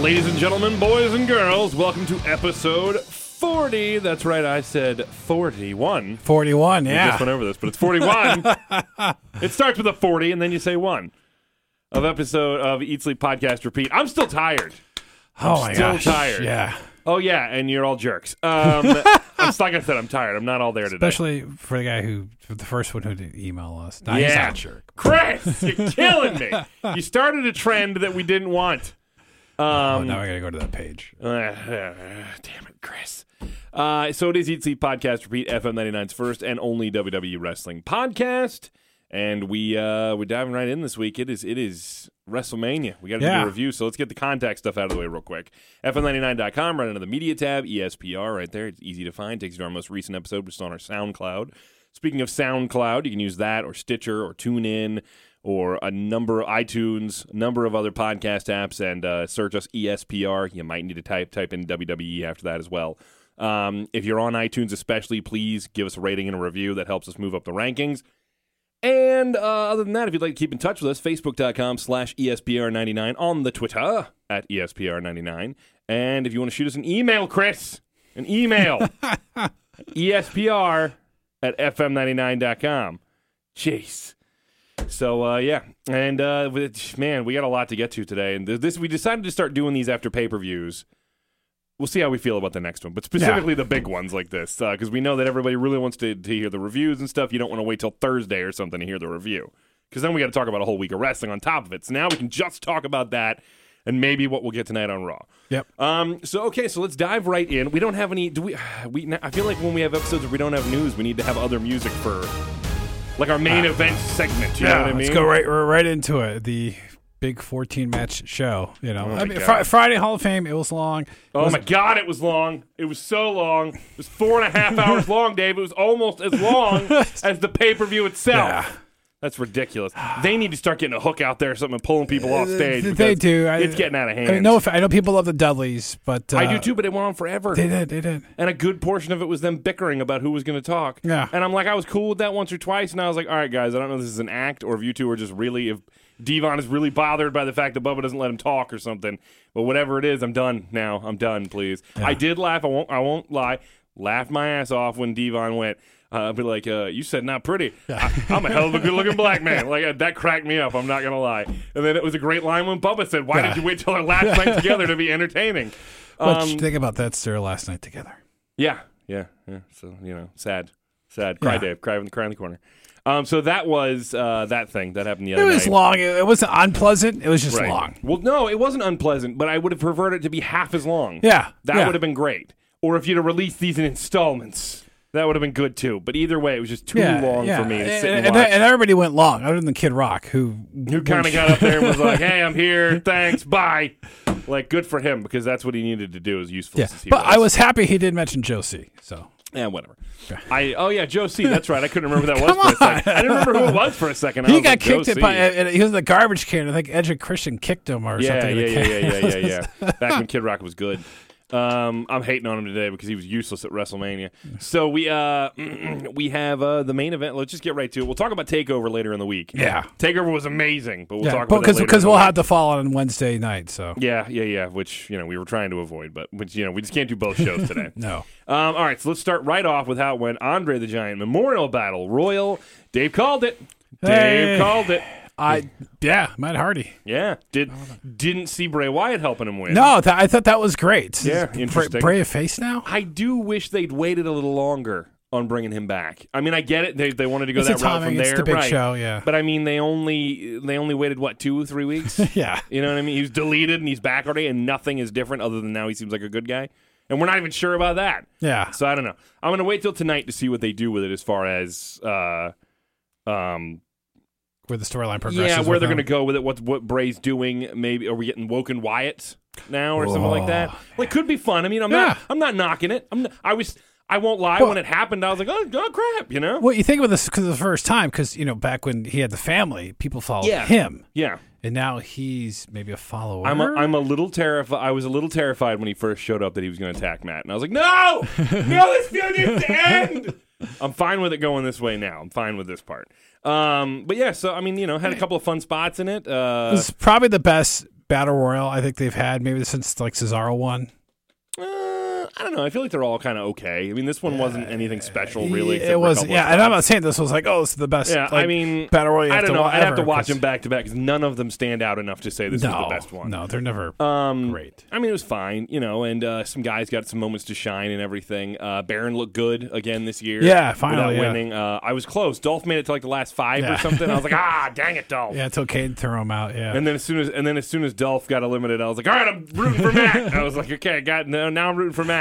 Ladies and gentlemen, boys and girls, welcome to episode 40. That's right, I said 41. 41, We yeah. just went over this, but it's 41. it starts with a 40, and then you say one. Of episode of Eat Sleep Podcast Repeat. I'm still tired. oh my still gosh. tired. Yeah. Oh, yeah, and you're all jerks. Um, it's like I said, I'm tired. I'm not all there today. Especially for the guy who, for the first one who did email us. Nah, he's Yeah. not a jerk. Chris, you're killing me. You started a trend that we didn't want. Oh, Um, now I got to go to that page. Uh, damn it, Chris. Uh, so it is Eat Sleep Podcast Repeat FM 99's first and only WWE wrestling podcast, and we uh, we're diving right in this week. It is it is WrestleMania. We got to do a review, so let's get the contact stuff out of the way real quick. FM99.com, right under the media tab, ESPR, right there. It's easy to find. Takes you to our most recent episode, which is on our SoundCloud. Speaking of SoundCloud, you can use that or Stitcher or TuneIn or a number of iTunes, a number of other podcast apps, and uh, search us ESPR. You might need to type type in WWE after that as well. Um, if you're on iTunes, especially, please give us a rating and a review. That helps us move up the rankings. And uh, other than that, if you'd like to keep in touch with us, facebook.com slash E ESPR99 on the Twitter at E ESPR99. And if you want to shoot us an email, Chris, an email, ESPR at FM99.com. Jeez. So uh, yeah, and uh, with- man, we got a lot to get to today, and this we decided to start doing these after pay per views. We'll see how we feel about the next one, but specifically the big ones like this, because we know that everybody really wants to, to hear the reviews and stuff. You don't want to wait till Thursday or something to hear the review, because then we got to talk about a whole week of wrestling on top of it. So now we can just talk about that and maybe what we'll get tonight on Raw. Yep. Um. So okay. So let's dive right in. We don't have any. Do we? We. I feel like when we have episodes where we don't have news, we need to have other music for, like our main ah. event segment. You know what I mean? let's go right, right into it. The big 14 match show. You know, Oh I mean. Fri- Friday Hall of Fame, it was long. It Oh was- my God! It was long. It was so long. It was four and a half hours long, Dave. It was almost as long as the pay per view itself. Yeah. That's ridiculous. They need to start getting a hook out there or something and pulling people off stage. They do. I- it's getting out of hand. I mean, no, I know people love the Dudleys, but uh, I do too, but it went on forever. They did. They did. and a good portion of it was them bickering about who was going to talk. Yeah. And I'm like, I was cool with that once or twice, and I was like, all right, guys, I don't know if this is an act or if you two are just really, if Devon is really bothered by the fact that Bubba doesn't let him talk or something. But whatever it is, I'm done now. I'm done, please. I did laugh. I won't. I won't lie. Laughed my ass off when Devon went. Uh, I'd be like, uh, you said not pretty. I, I'm a hell of a good looking black man. Like uh, that cracked me up. I'm not gonna lie. And then it was a great line when Bubba said, "Why did you wait till our last night together to be entertaining?" What Um, you think about that, sir? Last night together. yeah, yeah, yeah. So you know, sad, sad. Cry, Yeah. Dave. Cry in the cry in the corner. Um, so that was uh, that thing that happened the other day. It was night. long. It, it wasn't unpleasant. It was just Right. long. Well, no, it wasn't unpleasant, but I would have preferred it to be half as long. Yeah, that yeah. would have been great. Or if you'd have released these in installments, that would have been good too. But either way, it was just too yeah, long yeah. for me to and, sit and, and, watch. and everybody went long, other than Kid Rock, who who kind of got up there and was like, "Hey, I'm here. Thanks. Bye." Like, good for him because that's what he needed to do. As useful Yeah, as he but I was happy he did mention Josie. So Yeah, whatever. I oh yeah, Joe C. That's right. I couldn't remember who that was Come for a second. I didn't remember who it was for a second. I he was got like, Joe kicked it C. by. Uh, he was in the garbage can. I think Edge and Christian kicked him or yeah, something. yeah, yeah, yeah, yeah, yeah, yeah. Back when Kid Rock was good. Um, I'm hating on him today because he was useless at WrestleMania. So we uh we have uh the main event. Let's just get right to it. We'll talk about Takeover later in the week. Yeah. Takeover was amazing, but we'll Yeah, talk about because because we'll have to fall on Wednesday night. So Yeah, yeah, yeah. Which you know we were trying to avoid, but which you know we just can't do both shows today. no. Um, all right, so let's start right off with how it went. Andre the Giant Memorial Battle Royal. Dave called it. Dave Hey. called it. I yeah, Matt Hardy. Yeah, did didn't see Bray Wyatt helping him win. No, th- I thought that was great. Yeah, interesting. Bray a face now? I do wish they'd waited a little longer on bringing him back. I mean, I get it; they, they wanted to go It's that route from it's there, the big right? show, yeah. But I mean, they only they only waited what two or three weeks. Yeah. you know what I mean? He's deleted and he's back already, and nothing is different other than now he seems like a good guy, and we're not even sure about that. Yeah. So I don't know. I'm gonna wait till tonight to see what they do with it as far as. Uh, um, Where the storyline progresses. yeah, where they're going to go with it. What what Bray's doing? Maybe are we getting Woken Wyatt now or something like that? It could be fun. I mean, I'm Yeah. not I'm not knocking it. I'm not, I was I won't lie. Well- when it happened, I was like, oh, oh crap, you know? Well, you think about this because the first time, because you know, back when he had the family, people followed Yeah. him, Yeah. and now he's maybe a follower. I'm a, I'm a little terrified. I was a little terrified when he first showed up that he was going to attack Matt, and I was like, "No, no, this feud needs to end." I'm fine with it going this way now. I'm fine with this part. Um, but yeah, so I mean, you know, had a couple of fun spots in it. Uh, This is probably the best battle royal I think they've had maybe since like Cesaro won. Uh, I don't know. I feel like they're all kind of okay. I mean, this one wasn't anything special, really. It was yeah, and I'm not saying this was like oh, it's the best. Yeah, I mean, battle royal. you I don't know. I'd have to watch them back to back because none of them stand out enough to say this no, is the best one. No, they're never Um, great. I mean, it was fine, you know, and uh, some guys got some moments to shine and everything. Uh, Baron looked good again this year. Yeah, finally, yeah. winning. Uh, I was close. Dolph made it to like the last five or something. I was like, ah, dang it, Dolph. Yeah, it's okay to throw him out. Yeah, And then as soon as and then as soon as Dolph got eliminated, I was like, all right, I'm rooting for Matt. I was like, okay, I got no, now I'm rooting for Matt.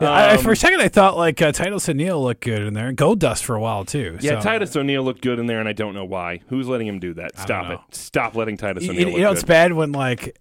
I, Um, for a second I thought like uh, Titus O'Neil looked good in there, and Goldust for a while too. yeah, so. Titus O'Neil looked good in there, and I don't know why. Who's letting him do that? Stop it! Stop letting Titus You, O'Neil you look know, it's bad when like.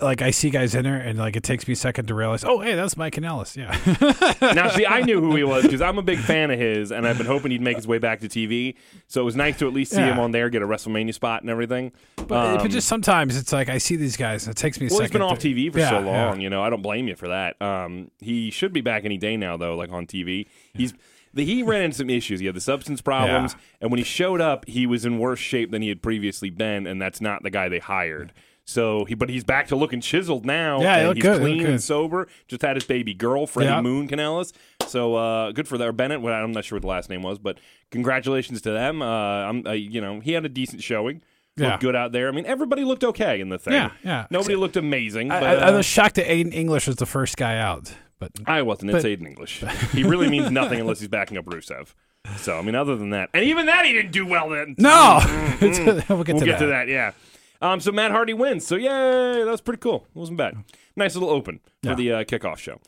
Like I see guys in there, and like it takes me a second to realize, oh, hey, that's Mike Kanellis. Yeah, now, see, I knew who he was because I'm a big fan of his, and I've been hoping he'd make his way back to TV. So it was nice to at least see Yeah. him on there, get a WrestleMania spot and everything. but, Um, but just sometimes it's like I see these guys, and it takes me a well, he's second. been off TV for Yeah, so yeah. long. You know, I don't blame you for that. Um, he should be back any day now, though, like on TV. He's the, he ran into some issues. He had the substance problems, Yeah. and when he showed up, he was in worse shape than he had previously been, and that's not the guy they hired. So he, but he's back to looking chiseled now. Yeah, and he's good, clean and sober. Just had his baby girl, Freddie Yeah. Moon Kanellis. So uh, good for their Bennett. Well, I'm not sure what the last name was, but congratulations to them. Uh, I'm, uh, you know, he had a decent showing. Yeah. Looked good out there. I mean, everybody looked okay in the thing. Yeah, yeah. Nobody looked amazing. I, but, I, I uh, was shocked that Aiden English was the first guy out, but I wasn't. It's But- Aiden English. He really means nothing unless he's backing up Rusev. So I mean, other than that, and even that he didn't do well. Then no, we'll get, Mm-hmm. we'll to, get that. to that. Yeah. Um. So Matt Hardy wins. So yay, that was pretty cool. It wasn't bad. Nice little open for Yeah. the uh, kickoff show.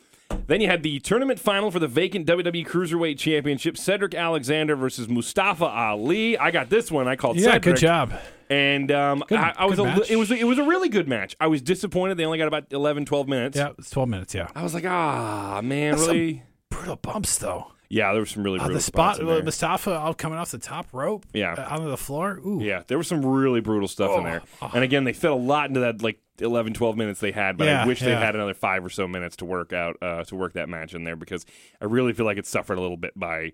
Then you had the tournament final for the vacant WWE Cruiserweight Championship: Cedric Alexander versus Mustafa Ali. I got this one. I called. Yeah, Cedric. good job. And um, Good- I, I was a, it was it was a really good match. I was disappointed they only got about 11, 12 minutes. Yeah, it's twelve minutes. Yeah, I was like, ah, man, That's really? brutal bumps though. Yeah, there were some really Uh, the spot in. Mustafa out coming off the top rope, Yeah. uh, onto the floor. Ooh, Yeah, there was some really brutal stuff in Oh. there. And again, they fit a lot into that like 11, 12 minutes they had, but I Yeah, wish they yeah. had another five or so minutes to work out uh, to work that match in there because I really feel like it suffered a little bit by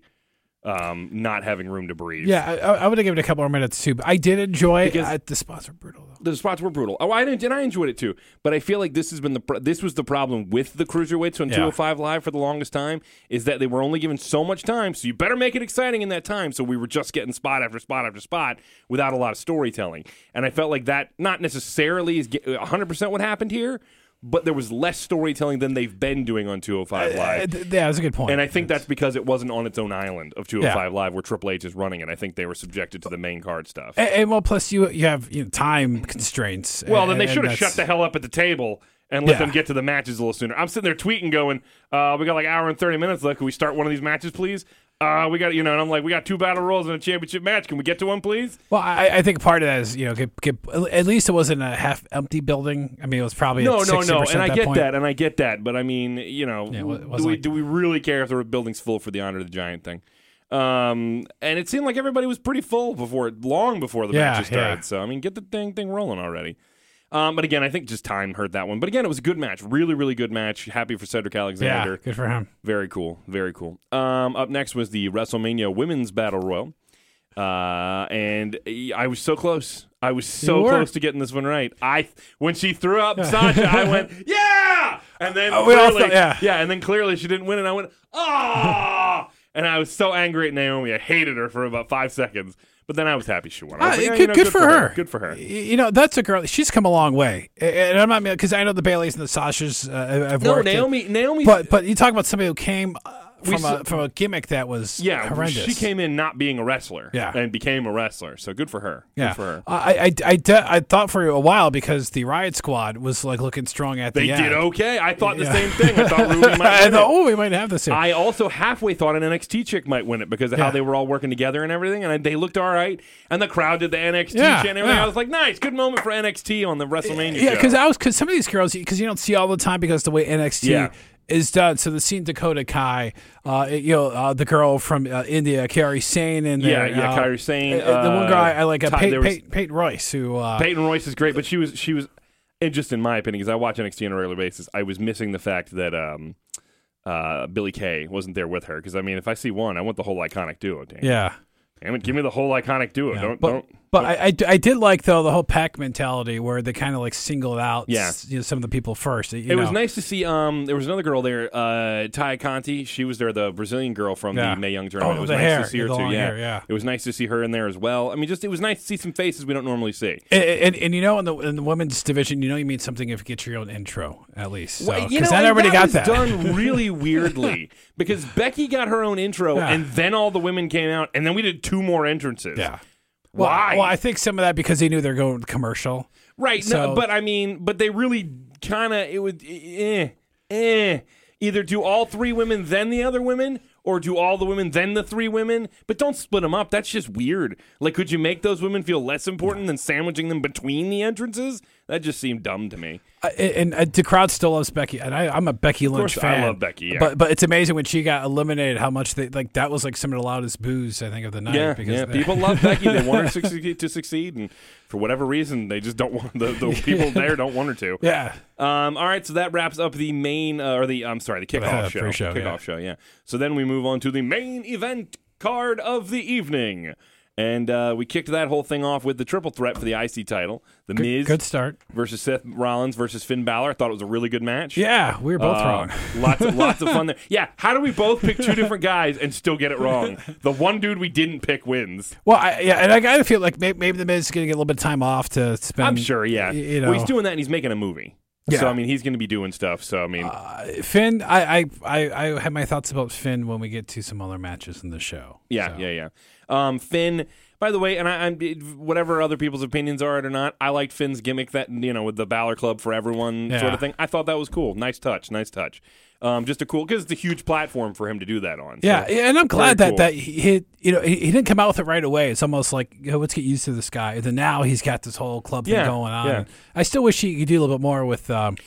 um, not having room to breathe. yeah. I, I would have given it a couple more minutes too. But I did enjoy. Because- uh, the spots were brutal though. the spots were brutal. Oh, I didn't, and I enjoyed it too. But I feel like this has been the this was the problem with the cruiserweights on Yeah. 205 Live for the longest time is that they were only given so much time. So you better make it exciting in that time. So we were just getting spot after spot after spot without a lot of storytelling. And I felt like that not necessarily is ge- 100 percent what happened here, but there was less storytelling than they've been doing on 205 Uh, Live. th- yeah, that's a good point. And I think that's because it wasn't on its own island of 205 Yeah. Live where Triple H is running it. I think they were subjected to the main card stuff. And, and well, plus you you have you know, time constraints. Well, then they should have shut the hell up at the table and let Yeah. them get to the matches a little sooner. I'm sitting there tweeting, going, uh, "We got like hour and thirty minutes left. Can we start one of these matches, please?" Uh, we got you know, and I'm like, "We got two battle royals in a championship match. Can we get to one, please?" Well, I, I think part of that is you know get, get, at least it wasn't a half empty building. I mean, it was probably No, no, 60% no, and I that get point. that, and I get that, but I mean, you know, Yeah, it wa- it do we like- do we really care if the building's full for the honor of the giant thing? Um, and it seemed like everybody was pretty full before, long before the Yeah, matches started. yeah. So I mean, get the dang thing rolling already. Um, but again, I think just time hurt that one. But again, it was a good match, really, really good match. Happy for Cedric Alexander. Yeah, good for him. Very cool. Very cool. Um, up next was the WrestleMania Women's Battle Royal. Uh, and I was so close. I was so close to getting this one right. I when she threw up Sasha, I went, "Yeah!" And then Oh, clearly, thought- yeah. and then clearly she didn't win and I went, "Ah!" and I was so angry at Naomi. I hated her for about 5 seconds. But then I was happy she won. I was Ah, like, "Yeah, good, you know, good, for her. Good for her. You know, that's a girl. She's come a long way, and I'm not because I know the Bayleys and the Sashas uh, have No, worked. it. Naomi Naomi but but you talk about somebody who came We from a from a gimmick that was yeah, horrendous. she came in not being a wrestler Yeah. and became a wrestler. So good for her. Yeah, Good for her. I, I, I, de- I thought for a while because the Riot Squad was like looking strong at They the end. They did okay. I thought the Yeah. same thing. I thought Ruby might I thought, it. oh, we might have this here. I also halfway thought an NXT chick might win it because of how they were all working together and everything, and they looked all right. And the crowd did the NXT Yeah, chant and everything. yeah. I was like, nice, good moment for NXT on the WrestleMania yeah, because I was because some of these girls because you don't see all the time because the way NXT Yeah. Is done. So the scene Dakota Kai, uh, you know, uh, the girl from uh, India, Kairi Sane, in yeah, yeah, uh, Kairi Sane. uh, the one guy I, I like, uh, Ty- Pey- was- Pey- Peyton Royce, who uh, Peyton Royce is great, but she was she was, and just in my opinion, because I watch NXT on a regular basis, I was missing the fact that um, uh, Billy Kay wasn't there with her. Because I mean, if I see one, I want the whole iconic duo. Damn, yeah. damn it, give me the whole iconic duo. Yeah, Don't but- don't But I, I, I did like though the whole pack mentality where they kind of like singled out Yeah. s- you know, some of the people first. you It was nice to see. Um, there was another girl there, uh, Ty Conti. She was there, the Brazilian girl from Yeah. the Mae Young tournament. Oh, it was the nice hair. to see her The too. long Yeah. hair, yeah. it was nice to see her in there as well. I mean, just it was nice to see some faces we don't normally see. And, and, and you know, in the in the women's division, you know, you mean something if you get your own intro at least. So, Well, you know, not everybody that got was that. done really weirdly because Becky got her own intro, Yeah. and then all the women came out, and then we did two more entrances. yeah. Well, Why? well, I think some of that because they knew they're going commercial. Right. So- no, but I mean, but they really kind of it would eh eh either do all three women then the other women or do all the women then the three women, but don't split them up. That's just weird. Like could you make those women feel less important than sandwiching them between the entrances? That just seemed dumb to me. Uh, and uh, the crowd still loves Becky, and I, I'm a Becky Lynch course I fan. love Becky, yeah. But but it's amazing when she got eliminated how much they like. That was like some of the loudest boos I think of the night. Yeah, because yeah. they- People love Becky. They want her to succeed, to succeed, and for whatever reason, they just don't want the, the people there don't want her to. yeah. Um, all right, so that wraps up the main, uh, or the I'm sorry, the kickoff Uh, show. pre-show, kickoff yeah. show, yeah. So then we move on to the main event card of the evening, and uh, we kicked that whole thing off with the triple threat for the IC title: the Good, Miz good start. versus Seth Rollins versus Finn Balor. I thought it was a really good match. Yeah, we were both Uh, wrong. lots of lots of fun there. Yeah, how do we both pick two different guys and still get it wrong? The one dude we didn't pick wins. Well, I, yeah, and I kind of feel like maybe, maybe the Miz is going to get a little bit of time off to spend. I'm sure, yeah. You know, well, he's doing that and he's making a movie. Yeah. So I mean, he's going to be doing stuff. So I mean, Finn. I, I I I have my thoughts about Finn when we get to some other matches in the show. Yeah, So. yeah, yeah. Um, Finn. By the way, and I, I'm whatever other people's opinions are it or not, I liked Finn's gimmick that you know with the Balor Club for everyone sort of thing. I thought that was cool. Nice touch. Nice touch. Um, just a cool because it's a huge platform for him to do that on. So- Yeah, and I'm glad that cool. that he, you know he, he didn't come out with it right away. It's almost like you know, let's get used to this guy. And then now he's got this whole club thing Yeah, going on. yeah. I still wish he could do a little bit more with um,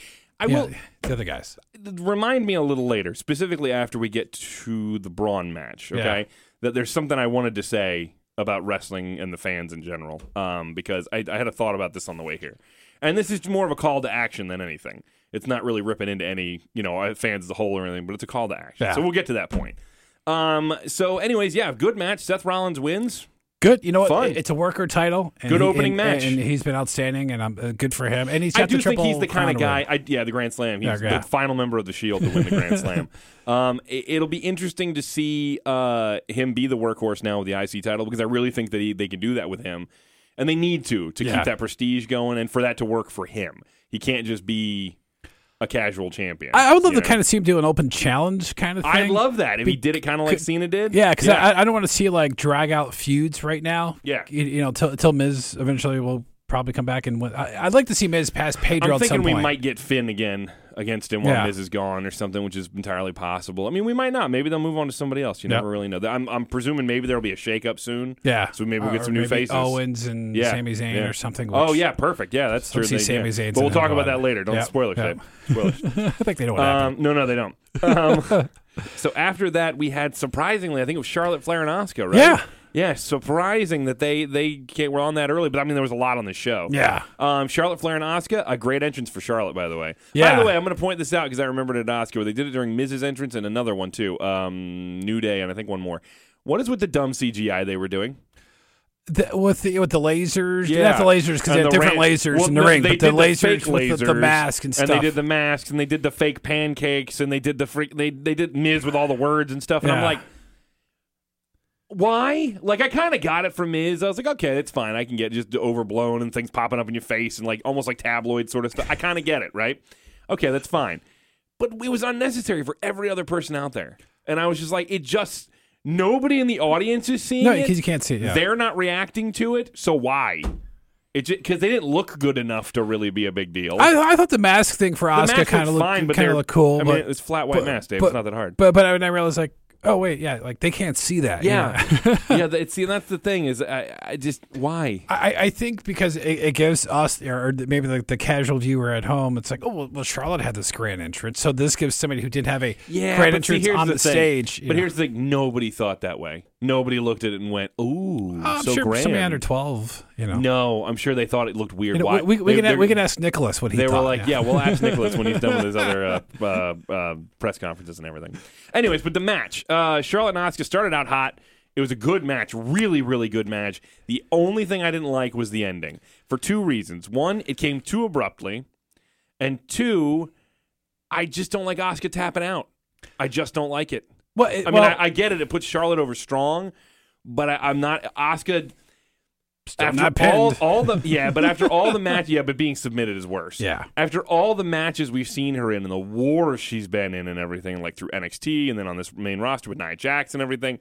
I you know, will the other guys. remind me a little later, specifically after we get to the Braun match. Okay, Yeah. That there's something I wanted to say about wrestling and the fans in general, um, because I, I had a thought about this on the way here, and this is more of a call to action than anything. It's not really ripping into any you know uh, fans as a whole or anything, but it's a call to action. Yeah. So we'll get to that point. Um, so, anyways, yeah, good match. Seth Rollins wins. Good, you know what? Fun. It's a worker title. And Good he- opening and- match. and he's been outstanding, and I'm uh, good for him. And he's got I do the think he's the kind of guy. I, yeah, the Grand Slam. He's Yeah, the final member of the Shield to win the Grand Slam. Um, it, it'll be interesting to see uh, him be the workhorse now with the IC title because I really think that he, they can do that with him, and they need to to Yeah. keep that prestige going and for that to work for him. He can't just be a casual champion. I, I would love to know? kind of see him do an open challenge kind of thing. I'd love that if he did it kind of like Cena did. Yeah, because I, I don't want to see like drag out feuds right now. Yeah. you, you know, till, till Miz eventually will probably come back and win. I, I'd like to see Miz pass Pedro I'm at some thinking we point. might get Finn again against him while Yeah. Miz is gone or something, which is entirely possible. I mean, we might not. Maybe they'll move on to somebody else. You Yep. never really know. I'm, I'm presuming maybe there'll be a shakeup soon. Yeah, So maybe we'll get Or some new faces. Owens and Yeah, Sami Zayn yeah. or something. Oh yeah, perfect. Yeah, that's true. See Sami yeah. But we'll talk about that later. Don't Yep, spoil it. yep. Spoilers. I think they know what um, no, no, they don't. Um, so after that, we had surprisingly, I think it was Charlotte Flair and Asuka, right? Yeah. Yeah, surprising that they they were on that early, but I mean there was a lot on the show. Yeah. Um, Charlotte Flair and Asuka, a great entrance for Charlotte, by the way. Yeah. By the way, I'm going to point this out because I remembered it at Asuka. where they did it during Miz's entrance and another one too. Um, New Day and I think one more. What is with the dumb CGI they were doing? The, with the with the lasers, Yeah. not the lasers because they have the different ran- lasers well, in the no, ring, but the did lasers fake with the, the mask and stuff. they did the masks and they did the fake pancakes and they did the freak they they did Miz with all the words and stuff and I'm like why? Like I kind of got it from Miz. I was like, okay, it's fine. I can get just overblown and things popping up in your face and like almost like tabloid sort of stuff. I kind of get it, right? Okay, that's fine. But it was unnecessary for every other person out there. And I was just like, it just nobody in the audience is seeing no, it. because you can't see it. Yeah. They're not reacting to it, so why? It because they didn't look good enough to really be a big deal. I, I thought the mask thing for Asuka mask kind of looked looked fine, but kind they're of looked cool. I mean, but, it's flat white but- mask, Dave. but- it's not that hard. but but I, I realized like, oh wait, yeah, like they can't see that. you yeah, yeah. See, that's the thing is, I, I just why? I, I think because it, it gives us, or maybe the, the casual viewer at home, it's like, oh, well, Charlotte had this grand entrance, so this gives somebody who didn't have a Yeah, grand see, entrance here's on the the, stage. But know. here's the thing: nobody thought that way. Nobody looked at it and went, "Ooh, Oh, I'm so sure grand." somebody under twelve, you know. no, I'm sure they thought it looked weird. You know, Why? we, we, They- can we can ask Nicholas what he thought. they thought. were like, yeah. we'll ask Nicholas when he's done with his other uh, uh, uh, press conferences and everything. Anyways, but the match, uh, Charlotte and Asuka started out hot, It was a good match, really, really good match. The only thing I didn't like was the ending for two reasons. One, it came too abruptly, and two, I just don't like Asuka tapping out. I just don't like it. Well, I mean, I, I get it; it puts Charlotte over strong, but I, I'm not Asuka. After all, all the yeah, but after all the match, yeah, but being submitted is worse. Yeah. After all the matches we've seen her in and the wars she's been in and everything, like through NXT and then on this main roster with Nia Jax and everything,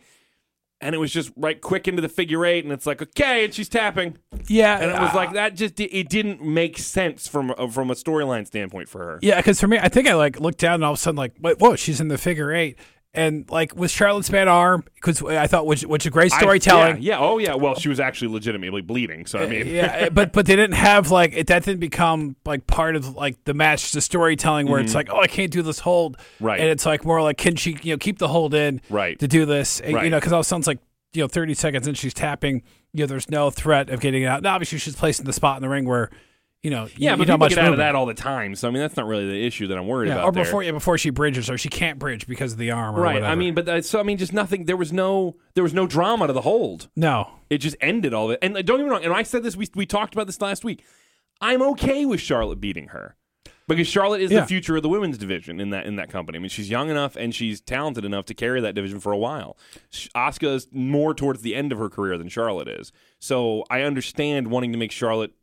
and it was just right quick into the figure eight, and it's like okay, and she's tapping, yeah, and it was uh, like that. Just it didn't make sense from uh, from a storyline standpoint for her. Yeah, because for me, I think I like looked down and all of a sudden like, wait, whoa, she's in the figure eight, and like with Charlotte's bad arm, because I thought which which a great I- storytelling. yeah, yeah, oh yeah. Well, she was actually legitimately bleeding, so I mean, yeah, but but they didn't have like it. That didn't become like part of like the match, the storytelling where it's like, oh, I can't do this hold, Mm-hmm. Right. And it's like more like, can she, you know, keep the hold in, Right. to do this, And, you know, because all of a sudden it's like, you know, thirty seconds and she's tapping, you know, there's no threat of getting it out. Now, obviously, she's placed in the spot in the ring where, you know, yeah, you, but you people get out of that all the time, so I mean, that's not really the issue that I'm worried Yeah, about. or before yeah, before she bridges or she can't bridge because of the arm or right? whatever. I mean, but that, so I mean, just nothing. There was no, there was no drama to the hold. no. It just ended all of it. And uh, don't get me wrong. And I said this. We we talked about this last week. I'm okay with Charlotte beating her because Charlotte is Yeah. the future of the women's division in that in that company. I mean, she's young enough and she's talented enough to carry that division for a while. Asuka is more towards the end of her career than Charlotte is. So I understand wanting to make Charlotte,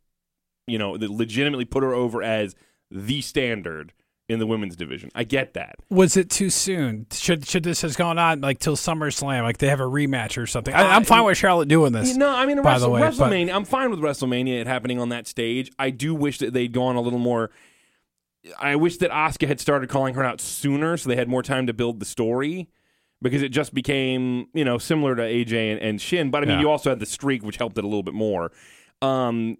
you know, that legitimately put her over as the standard in the women's division. I get that. Was it too soon? Should should this has gone on like till SummerSlam? Like they have a rematch or something? I, I'm fine with Charlotte doing this. No, I mean by Wrestle, the way, but- WrestleMania. I'm fine with WrestleMania it happening on that stage. I do wish that they'd gone a little more. I wish that Asuka had started calling her out sooner, so they had more time to build the story. Because it just became, you know, similar to AJ and, and Shin, but I mean, Yeah. you also had the streak, which helped it a little bit more. Um,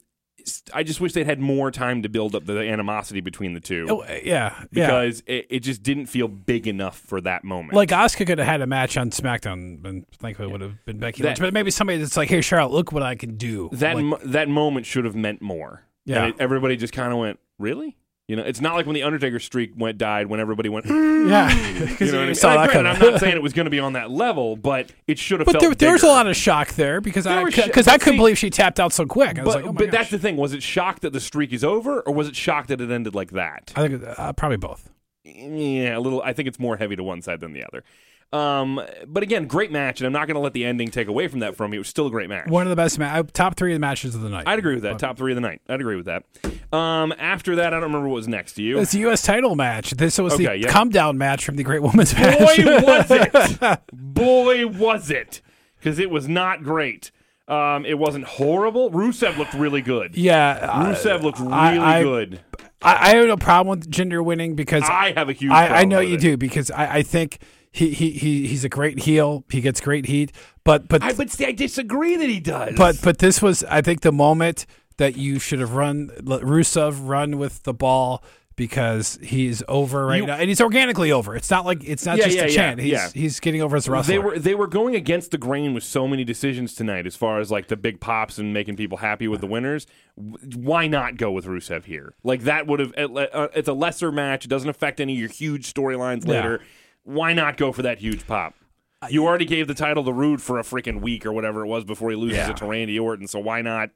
I just wish they'd had more time to build up the animosity between the two. Oh, eh, yeah, yeah. because it, it just didn't feel big enough for that moment. Like Asuka could have had a match on SmackDown, and thankfully it would have been Becky That- Lynch. But maybe somebody that's like, "Hey, Charlotte, look what I can do." that Like, mo- that moment should have meant more. Yeah. And it- everybody just kind of went, "Really?" You know, it's not like when the Undertaker streak went died when everybody went. Yeah, you yeah, know because what I mean? saw And I- that granted, coming. I'm not saying it was going to be on that level, but it should have But felt. there, there was a lot of shock there because There I was sh- because I couldn't see- believe she tapped out so quick. I was But, like, oh but that's the thing. Was it shocked that the streak is over, or was it shocked that it ended like that? I think uh, probably both. Yeah, a little. I think it's more heavy to one side than the other. Um, but again, great match, and I'm not going to let the ending take away from that from me. It was still a great match. One of the best ma- uh, top three of the matches of the night. I'd agree with that. Top three of the night. I'd agree with that. Um, after that, I don't remember what was next. Do you? It's the U.S. title match. This was Okay, the yeah. come down match from the Great Women's match. Boy, was it! Boy, was it! Because it was not great. Um, it wasn't horrible. Rusev looked really good. yeah, uh, Rusev looked really I- I- good. I, I have no problem with Jinder winning because I have a huge. I, I know you it. do because I, I think he, he, he he's a great heel. He gets great heat, but but I, but see, I disagree that he does. but but this was I think the moment that you should have run let Rusev run with the ball because he's over right You- now and he's organically over. It's not like it's not Yeah, just yeah, a yeah, chant. He's yeah. he's getting over as a wrestler. they were they were going against the grain with so many decisions tonight, as far as like the big pops and making people happy with the winners. Why not go with Rusev here? Like that would have. uh, It's a lesser match. It doesn't affect any of your huge storylines later. Why not go for that huge pop? You already gave the title to Roode for a freaking week or whatever it was before he loses Yeah. it to Randy Orton. So why not?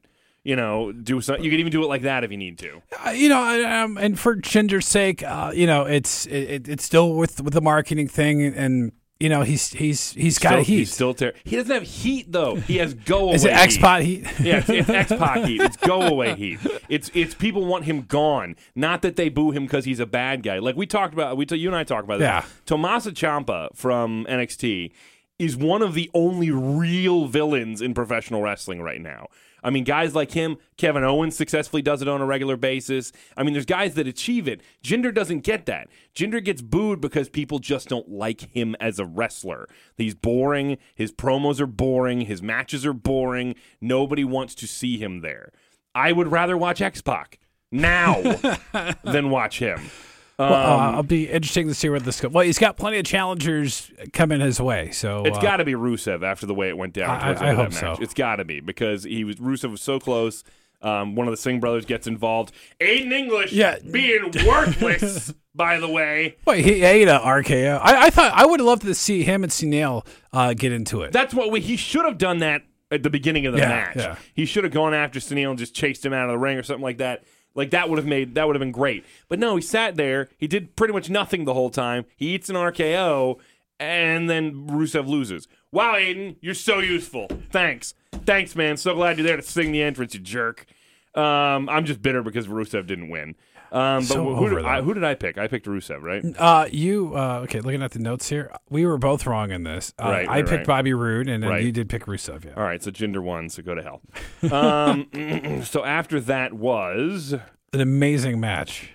You know, do something. You could even do it like that if you need to. Uh, you know, I- um, and for Jinder's sake, uh, you know, it's it, it's still with with the marketing thing, and you know, he's he's he's got Still- heat. He's still ter- He doesn't have heat though. He has go away. Is it X Pac heat? Yeah, it's, it's X Pac heat. It's go away heat. It's it's people want him gone, not that they boo him because he's a bad guy. Like we talked about, we you and I talked about. Yeah. This. Ciampa from NXT is one of the only real villains in professional wrestling right now. I mean, guys like him, Kevin Owens successfully does it on a regular basis. I mean, there's guys that achieve it. Jinder doesn't get that. Jinder gets booed because people just don't like him as a wrestler. He's boring. His promos are boring. His matches are boring. Nobody wants to see him there. I would rather watch X Pac now than watch him. Well, uh, I'll be interesting to see where this goes. Well, he's got plenty of challengers coming his way, so It's uh, got to be Rusev after the way it went down. I- I hope so. It's got to be because he was Rusev was so close. Um, one of the Singh brothers gets involved. Aiden English Yeah. being worthless, by the way. Wait, he ate a RKO. I, I thought I would have loved to see him and Neil uh, get into it. That's what we, he should have done that at the beginning of the Yeah, match. yeah. He should have gone after Sunil and just chased him out of the ring or something like that. Like that would have made that would have been great. But no, he sat there. He did pretty much nothing the whole time. He eats an RKO and then Rusev loses. Wow, Aiden, you're so useful. Thanks. Thanks, man. So glad you're there to sing the entrance, you jerk. Um, I'm just bitter because Rusev didn't win. Um, but So who, over did I, who did I pick? I picked Rusev, right? Uh, you uh, okay? Looking at the notes here, we were both wrong in this. Uh, Right, I right, picked right. Bobby Roode, and then Right. you did pick Rusev. Yeah. All right, so Jinder won, so go to hell. Um, so after that was An amazing match.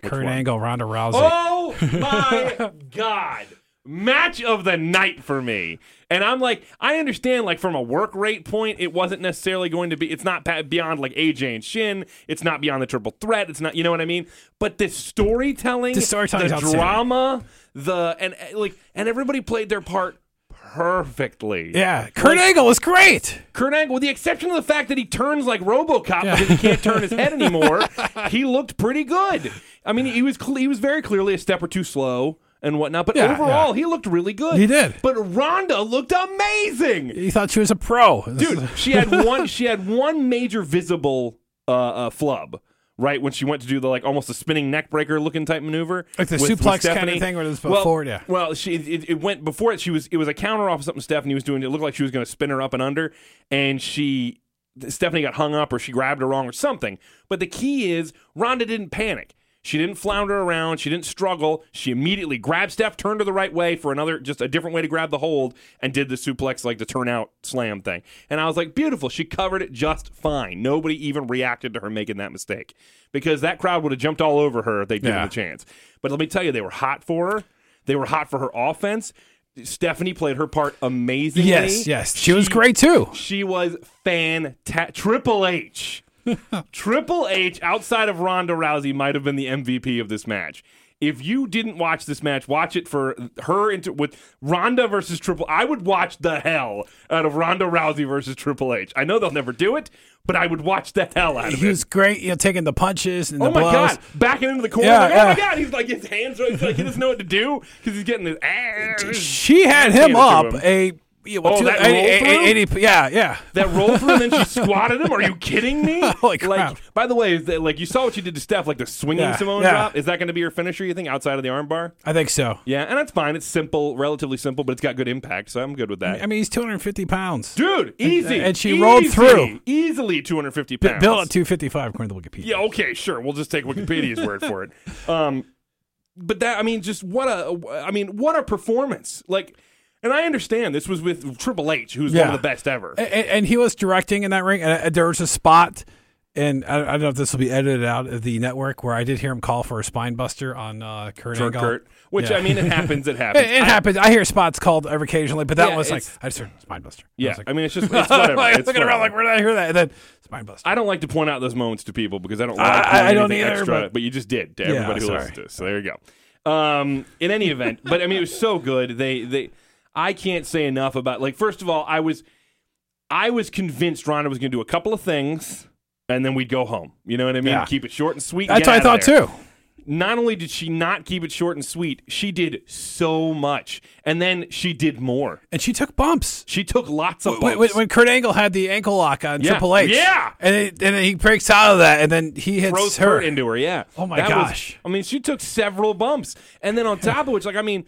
Which Kurt one? Angle, Ronda Rousey. Oh my god. Match of the night for me. And I'm like, I understand, like, from a work rate point, it wasn't necessarily going to be, it's not beyond, like, AJ and Shin. It's not beyond the triple threat. It's not, you know what I mean? But the storytelling, The storytelling's the drama, the, and, uh, like, and everybody played their part perfectly. Yeah, Kurt Like- Angle was great. Kurt Angle, with the exception of the fact that he turns like RoboCop because he can't turn his head anymore, he looked pretty good. I mean, he was he was very clearly a step or two slow and whatnot, but Yeah, overall he looked really good. He did. But Ronda looked amazing, He thought she was a pro, dude. She had one. She had one major visible uh, uh, flub. Right when she went to do the like almost a spinning neck breaker looking type maneuver, Like the suplex kinda Stephanie. thing it was well, forward, yeah. Well, she it, it went before it. She was it was a counter off of something Stephanie was doing. It looked like she was going to spin her up and under, and she Stephanie got hung up or she grabbed her wrong or something. But the key is Ronda didn't panic. She didn't flounder around. She didn't struggle. She immediately grabbed Steph, turned her the right way for another, just a different way to grab the hold, and did the suplex, like the turnout slam thing. And I was like, beautiful. She covered it just fine. Nobody even reacted to her making that mistake because that crowd would have jumped all over her if they given Yeah. the chance. But let me tell you, they were hot for her. They were hot for her offense. Stephanie played her part amazingly. yes, yes, she was great too. She was fantastic. Triple H. Triple H, outside of Ronda Rousey, might have been the MVP of this match. If you didn't watch this match, watch it for her into with Ronda versus Triple. I would watch the hell out of Ronda Rousey versus Triple H. I know they'll never do it, but I would watch the hell out of it. He it. was great, you know, taking the punches and the Oh my god! Backing into the corner. Yeah, like, oh my god! He's like his hands. Are, he's like he doesn't know what to do because he's getting his ass. She had him up him. a yeah, well, Oh, two- that roll a- yeah, yeah. That roll through and then she squatted him. Are you kidding me? Holy crap. Like, by the way, that, like you saw what she did to Steph, like the swinging Yeah, Samoan yeah. drop. Is that going to be her finisher? You think outside of the armbar? I think so. Yeah, and that's fine. It's simple, relatively simple, but it's got good impact, so I'm good with that. I mean, he's 250 pounds. Dude, easy. and she rolled through. easily 250 B- pounds. Bill at 255 according to Wikipedia. Yeah, okay, sure. We'll just take Wikipedia's word for it. Um, but that, I mean, just what a, I mean, what a performance! Like, and I understand this was with Triple H, who's one of the best ever. And, and he was directing in that ring, and uh, there was a spot, and I, I don't know if this will be edited out of the network, where I did hear him call for a spine buster on uh, Kurt For Angle. Kurt, which Yeah. I mean, it happens. It happens. It, it I- happens. I hear spots called every occasionally, but that Yeah, was like I just heard spine buster. Yeah, was like, I mean, it's just it's whatever. like, It's looking around like, where did I hear that? And then spine buster. I don't like to point out those moments to people because I don't I- like I- I don't either, extra, but- you just did to Yeah, everybody who sorry. listens to this. So there you go. Um, in any event, but I mean, it was so good. They they I can't say enough about like first of all, I was I was convinced Ronda was going to do a couple of things. And then we'd go home. You know what I mean? Yeah. Keep it short and sweet. That's what I thought there. too. Not only did she not keep it short and sweet, she did so much, and then she did more. And she took bumps. She took lots of When, bumps. when, when Kurt Angle had the ankle lock on Yeah. Triple H, Yeah. and, it, and he breaks out of that, and then he hits throws her. Kurt into her. Yeah. Oh, my That was- gosh. I mean, she took several bumps, and then on top of which, like, I mean,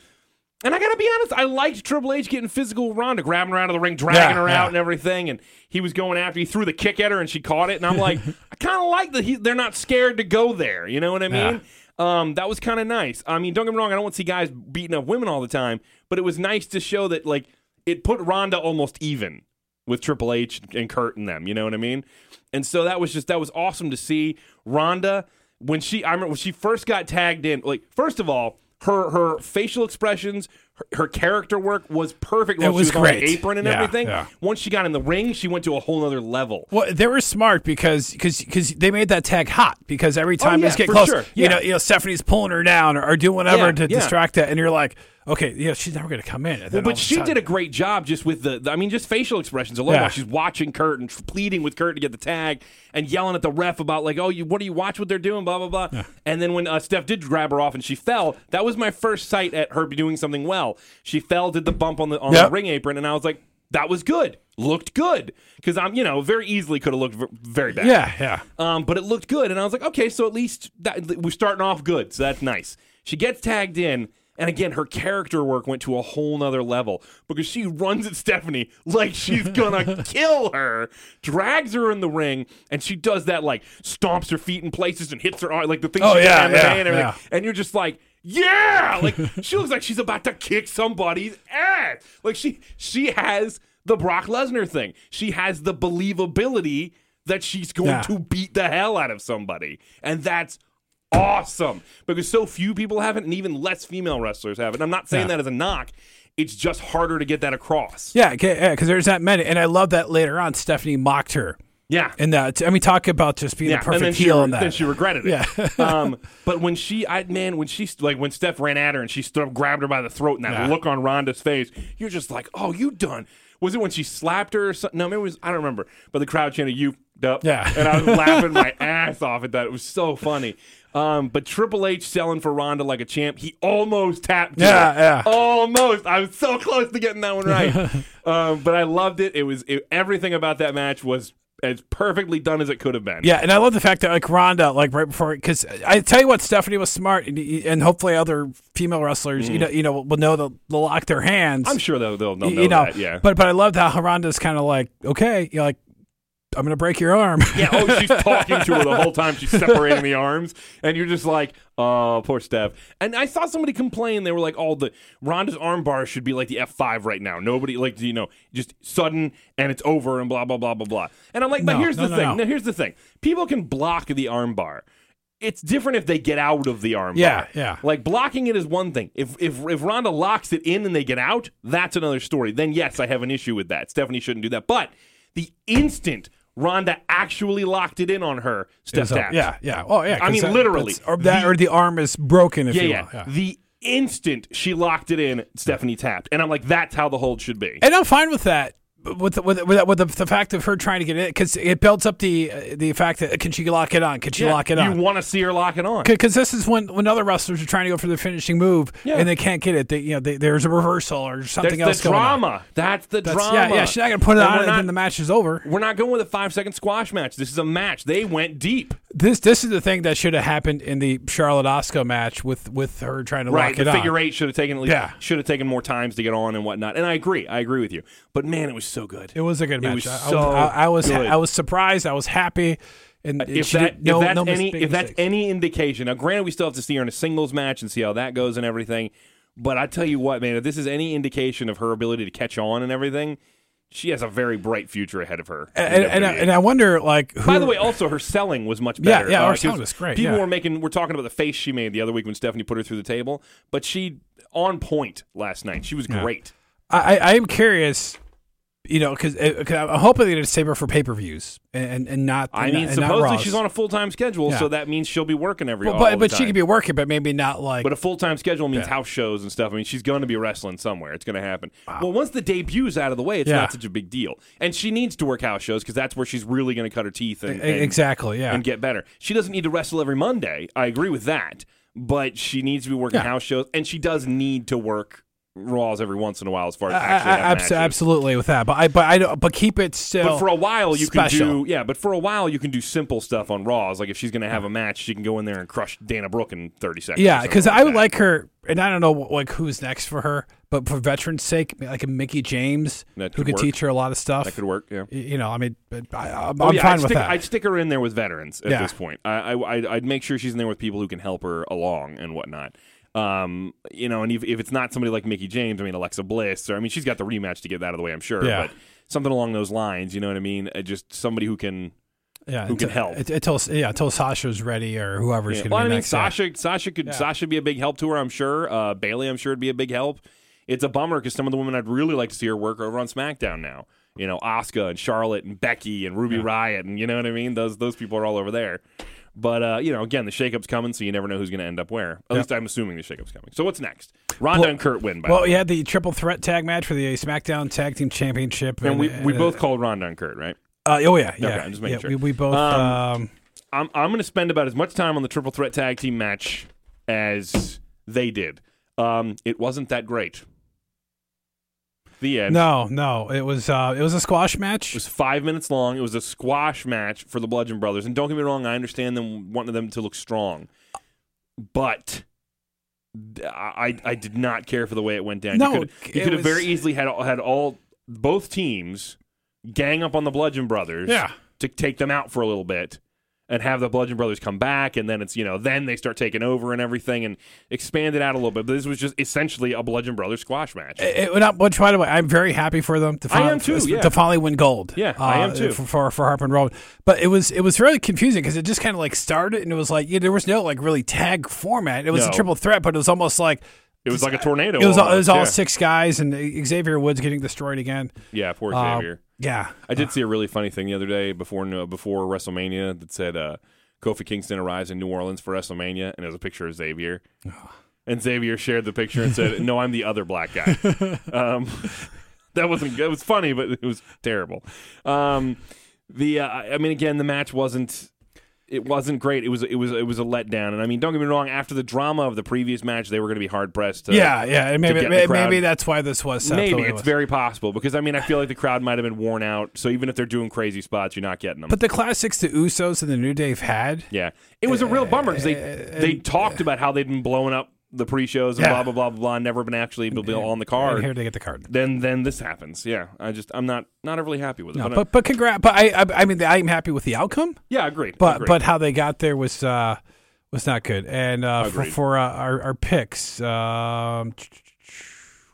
and I gotta be honest, I liked Triple H getting physical with Ronda, grabbing her out of the ring, dragging Yeah, her yeah. out, and everything. And he was going after. He threw the kick at her, and she caught it. And I'm like, I kind of like that. He, they're not scared to go there. You know what I mean? Um, that was kind of nice. I mean, don't get me wrong. I don't want to see guys beating up women all the time, but it was nice to show that like it put Ronda almost even with Triple H and Kurt and them. You know what I mean? And so that was just that was awesome to see Ronda when she I remember when she first got tagged in. Like first of all, her her facial expressions, her, character work was perfect. It Once was she was the great. apron and Yeah, everything. yeah. Once she got in the ring, she went to a whole other level. Well, they were smart because because because they made that tag hot because every time Oh, yeah, it's get close, sure. you know, you know, Stephanie's pulling her down or, or doing whatever to distract that, and you're like, okay, yeah, she's never going to come in. Well, but she did a great job just with the, I mean, just facial expressions alone. Yeah. While she's watching Kurt and pleading with Kurt to get the tag and yelling at the ref about like, oh, you, what do you watch what they're doing, blah blah blah. And then when uh, Steph did grab her off and she fell, that was my first sight at her doing something well. She fell, did the bump on the on Yep. the ring apron, and I was like, that was good, looked good, because I'm, you know, very easily could have looked v- very bad. Yeah, yeah. Um, but it looked good, and I was like, okay, so at least that, we're starting off good, so that's nice. She gets tagged in, and again, her character work went to a whole nother level because she runs at Stephanie like she's gonna kill her, drags her in the ring, and she does that like stomps her feet in places and hits her arm, like the thing Oh, yeah, yeah, and everything, yeah. and you're just like. Yeah, like she looks like she's about to kick somebody's ass. Like she she has the Brock Lesnar thing. She has the believability that she's going Yeah. to beat the hell out of somebody. And that's awesome because so few people have it and even less female wrestlers have it. And I'm not saying Yeah. that as a knock. It's just harder to get that across. Yeah, because there's that many, and I love that later on Stephanie mocked her Yeah. in that. I mean, talk about just being yeah, the perfect and she, heel re- in that. then she regretted it. Yeah. um, but when she, I man, when she like when Steph ran at her and she stood up, grabbed her by the throat, and that Yeah. look on Ronda's face, you're just like, oh, you done. Was it when she slapped her or something? No, maybe it was. I don't remember. But the crowd chanted, "You." Up. Yeah. and I was laughing my ass off at that. It was so funny. Um, but Triple H selling for Ronda like a champ. He almost tapped. her. Yeah, yeah. Almost. I was so close to getting that one right. um, but I loved it. It was it, everything about that match was as perfectly done as it could have been. Yeah, and I love the fact that like Ronda, like right before, because I tell you what, Stephanie was smart, and, and hopefully other female wrestlers, you mm. know, you know, will know they'll, they'll lock their hands. I'm sure they'll, they'll, they'll know, you know, that. Yeah. But but I loved how Ronda's kind of like, okay, you're like, I'm gonna break your arm. yeah. Oh, she's talking to her the whole time. She's separating the arms, and you're just like, oh, poor Steph. And I saw somebody complain. They were like, oh, the Ronda's arm bar should be like the F5 right now. Nobody like you know, just sudden and it's over and blah blah blah blah blah. And I'm like, but No, here's no, the no, thing. no. Now, here's the thing. People can block the arm bar. It's different if they get out of the arm Yeah, bar. yeah. Like blocking it is one thing. If if if Ronda locks it in and they get out, that's another story. Then yes, I have an issue with that. Stephanie shouldn't do that. But the instant Ronda actually locked it in on her, Steph So, tapped. yeah, yeah. Oh yeah. I mean, that- literally. or that, The- or the arm is broken. If yeah, you yeah. will. yeah. The instant she locked it in, Stephanie tapped, and I'm like, that's how the hold should be. And I'm fine with that. With the, with the, with, the, with the, the fact of her trying to get it because it builds up the uh, the fact that can she lock it on? Can she Yeah, lock it on? you want to see her lock it on. Because this is when, when other wrestlers are trying to go for the finishing move Yeah. and they can't get it. They, you know, they, there's a reversal or something That's else the drama. That's the That's- drama. Yeah, yeah. She's not going to put it And on we're and not- then the match is over. We're not going with a five second squash match. This is a match. They went deep. This this is the thing that should have happened in the Charlotte Asuka match with with her trying to Right. lock The it on. figure eight should have taken at least Yeah. should have taken more times to get on and whatnot. And I agree. I agree with you. But man, it was so good. It was a good It match. was I, so I was I, was good. I was surprised. I was happy. And if that no, if that's no any if that's any indication, now granted we still have to see her in a singles match and see how that goes and everything. But I tell you what, man, if this is any indication of her ability to catch on and everything, she has a very bright future ahead of her. and, and, I- and I wonder like who, By the way, also her selling was much better. yeah, uh, her selling was great, People yeah. were making. We're talking about the face she made the other week when Stephanie put her through the table, but she on point last night. She was great. I, I am curious, you know, because uh, I'm hoping they're going to save her for pay per views and, and not. I mean, not, supposedly she's on a full time schedule, Yeah. so that means she'll be working every. Well, all but but she could be working, but maybe not like. But a full time schedule means Yeah. house shows and stuff. I mean, she's going to be wrestling somewhere. It's going to happen. Well, once the debut's out of the way, it's Yeah. not such a big deal. And she needs to work house shows because that's where she's really going to cut her teeth and, and- exactly, yeah. and get better. She doesn't need to wrestle every Monday. I agree with that. But she needs to be working Yeah. house shows, and she does need to work Raws every once in a while as far as uh, actually I- have abs- matches. absolutely with that, but I but I don't, but keep it still. But for a while you special. can do yeah, but for a while you can do simple stuff on Raws. Like if she's going to have a match, she can go in there and crush Dana Brooke in thirty seconds. yeah, because I would that. like her, and I don't know like who's next for her, but for veterans' sake, like a Mickie James That who could work. teach her a lot of stuff. that could work. Yeah. You know, I mean, but I, I'm, Oh, yeah, fine I'd with stick, that. I'd stick her in there with veterans at Yeah. this point. I, I, I'd make sure she's in there with people who can help her along and whatnot. Um, you know, and if, if it's not somebody like Mickie James, I mean Alexa Bliss, or I mean she's got the rematch to get that out of the way, I'm sure. Yeah. But something along those lines, you know what I mean? Uh, just somebody who can. yeah, who can help. Until yeah, until Sasha's ready or whoever's Yeah. going to Well, be I mean, next. yeah. Sasha, Sasha could, Yeah. Sasha be a big help to her, I'm sure. Uh, Bayley, I'm sure would be a big help. it's a bummer because some of the women I'd really like to see her work are over on SmackDown now. You know, Asuka and Charlotte and Becky and Ruby Riott and you know what I mean. Those those people are all over there. But uh, you know, again, the shakeup's coming, so you never know who's going to end up where. At least I'm assuming the shakeup's coming. So what's next? Ronda Well- and Kurt win. By Well, the way. you had the triple threat tag match for the SmackDown Tag Team Championship, and we we uh, both called Ronda and Kurt, right? Uh, oh yeah, yeah. I'm just making yeah, sure. We, we both. Um, Um, I'm I'm going to spend about as much time on the triple threat tag team match as they did. Um, it wasn't that great. The end. no, no. It was uh, it was a squash match. It was five minutes long. It was a squash match for the Bludgeon Brothers. And don't get me wrong, I understand them wanting them to look strong, but I I did not care for the way it went down. No, you could, you could have was- very easily had had all both teams gang up on the Bludgeon Brothers, Yeah. to take them out for a little bit. And have the Bludgeon Brothers come back, and then it's you know then they start taking over and everything, and expand it out a little bit. But this was just essentially a Bludgeon Brothers squash match. It, it, not, which, by the way, I'm very happy for them to I finally, am too, yeah. to finally win gold. Yeah, I am uh, too. For for, for Harper and Rowan, but it was it was really confusing because it just kind of like started and it was like yeah, there was no like really tag format. It was No. a triple threat, but it was almost like It was like a tornado. it was all, it was all yeah. six guys and Xavier Woods getting destroyed again. Yeah, poor Um, Xavier. Yeah, I did see a really funny thing the other day before before WrestleMania that said uh, Kofi Kingston arrives in New Orleans for WrestleMania, and it was a picture of Xavier. And Xavier shared the picture and said, "No, I'm the other black guy." um, that wasn't. Good. It was funny, but it was terrible. Um, the uh, I mean, again, the match wasn't. It wasn't great. It was it was it was a letdown. And I mean, don't get me wrong. After the drama of the previous match, they were going to be hard pressed. To, yeah, yeah. And maybe crowd- maybe that's why this was set up the Maybe it's was. very possible because I mean I feel like the crowd might have been worn out. So even if they're doing crazy spots, you're not getting them. But the classics the Usos and the New Day had. yeah, it was a real bummer because they Uh, they talked about how they'd been blowing up the pre-shows and Yeah. blah blah blah blah blah, never been actually been on the And card. here they get the card. Then then this happens. Yeah, I just I'm not not overly happy with it. No, but, but but congrats. But I, I I mean I'm happy with the outcome. yeah, agreed. But agreed. but how they got there was uh was not good. And uh, for for uh, our our picks, um,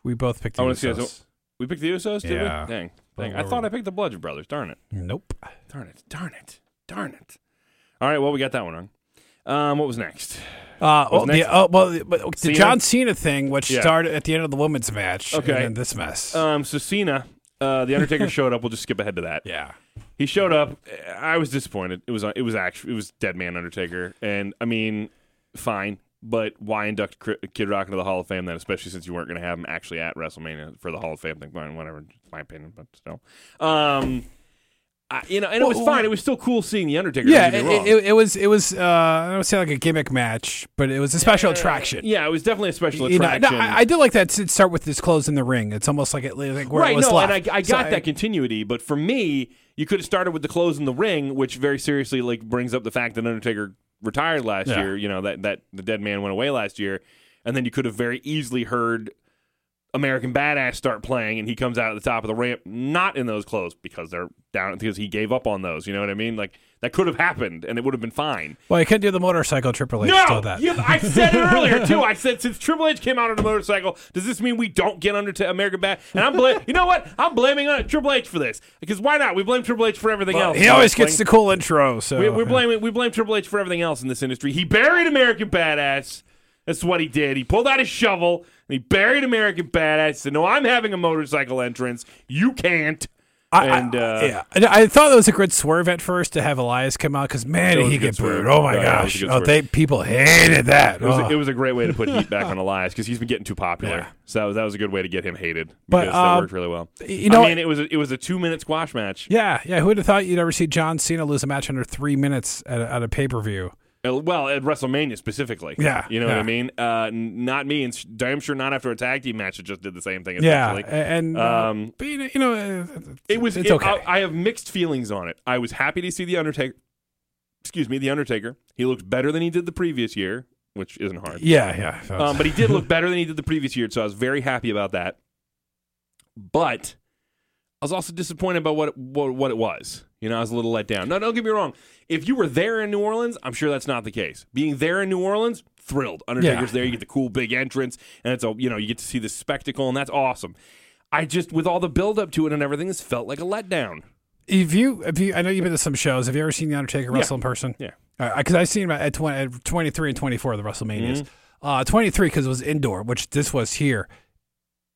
we both picked the I want to see. Usos. So we picked the Usos. Did Yeah. we? Dang, dang. I thought I picked the Bludgeon Brothers. Darn it. Nope. Darn it. Darn it. Darn it. All right. Well, we got that one wrong. Um, what was next? Uh, well, the, uh, well, the, but the Cena? John Cena thing, which Yeah. started at the end of the women's match, Okay. and then this mess. Um, so Cena, uh, the Undertaker showed up. We'll just skip ahead to that. yeah, He showed up. I was disappointed. It was it was actually it was Dead Man Undertaker, and I mean, fine, but why induct Kid Rock into the Hall of Fame then? Especially since you weren't going to have him actually at WrestleMania for the Hall of Fame thing. Whatever, it's my opinion, but still, um, I, you know, and it was Well, fine. It was still cool seeing the Undertaker. yeah. It, it, it was it was uh, I don't say like a gimmick match, but it was a special attraction. yeah, it was definitely a special You know, attraction. no, I, I did like that to start with this clothes in the ring. It's almost like it like where right, it was no, left. and I, I So got that continuity, but for me, you could have started with the clothes in the ring, which very seriously like brings up the fact that Undertaker retired last Yeah. year. You know that that the dead man went away last year, and then you could have very easily heard American Badass start playing, and he comes out at the top of the ramp, not in those clothes because they're down because he gave up on those. You know what I mean? Like that could have happened, and it would have been fine. Well, you couldn't do the motorcycle Triple H. No, still that. you- I said it earlier too. I said since Triple H came out on a motorcycle, does this mean we don't get under to American Bad? And I'm blaming. you know what? I'm blaming uh, Triple H for this because why not? We blame Triple H for everything Well, else. he always gets the cool intro. So We, we're blaming. We blame Triple H for everything else in this industry. He buried American Badass. That's what he did. He pulled out his shovel he buried American Badass. Said, "No, I'm having a motorcycle entrance. You can't." I, and I, uh, yeah, I, I thought that was a good swerve at first to have Elias come out because man, did he get booed! Oh my yeah, it was a gosh! Oh, they people hated that. It was, Oh. a, it was a great way to put heat back on Elias because he's been getting too popular. Yeah. So that was, that was a good way to get him hated But, because that um, worked really well. you know, I mean, it was a, it was a two minute squash match. yeah, yeah. Who would have thought you'd ever see John Cena lose a match under three minutes at a, at a pay per view? Well, at WrestleMania specifically. Yeah, You know what. I mean? Uh, not me, and sh- damn sure not after a tag team match. It just did the same thing. Yeah, and uh, Um, but you know, It was. It's it- okay. I, I have mixed feelings on it. I was happy to see the Undertaker. Excuse me, the Undertaker. He looked better than he did the previous year, which isn't hard. yeah, yeah. Um, but he did look better than he did the previous year, so I was very happy about that. But I was also disappointed about what it, what, what it was. You know, I was a little let down. No, don't get me wrong. If you were there in New Orleans, I'm sure that's not the case. Being there in New Orleans, thrilled. Undertaker's Yeah. there. You get the cool big entrance, and it's a you know you get to see the spectacle, and that's awesome. I just with all the build up to it and everything, this felt like a letdown. If you, if you, I know you've been to some shows. Have you ever seen the Undertaker wrestle in person? Yeah. Because I've seen him at, 20, at 23 and 24 of the WrestleManias. Mm-hmm. Uh, 23 because it was indoor, which this was here.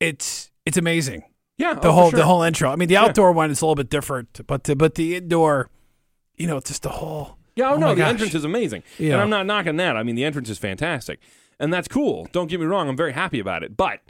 it's it's amazing. Yeah, The oh, whole sure. the whole intro. I mean, the outdoor one is a little bit different, but the, but the indoor, you know, it's just the whole. Yeah, oh, Oh no, the gosh. entrance is amazing. Yeah. And I'm not knocking that. I mean, the entrance is fantastic. And that's cool. Don't get me wrong. I'm very happy about it. But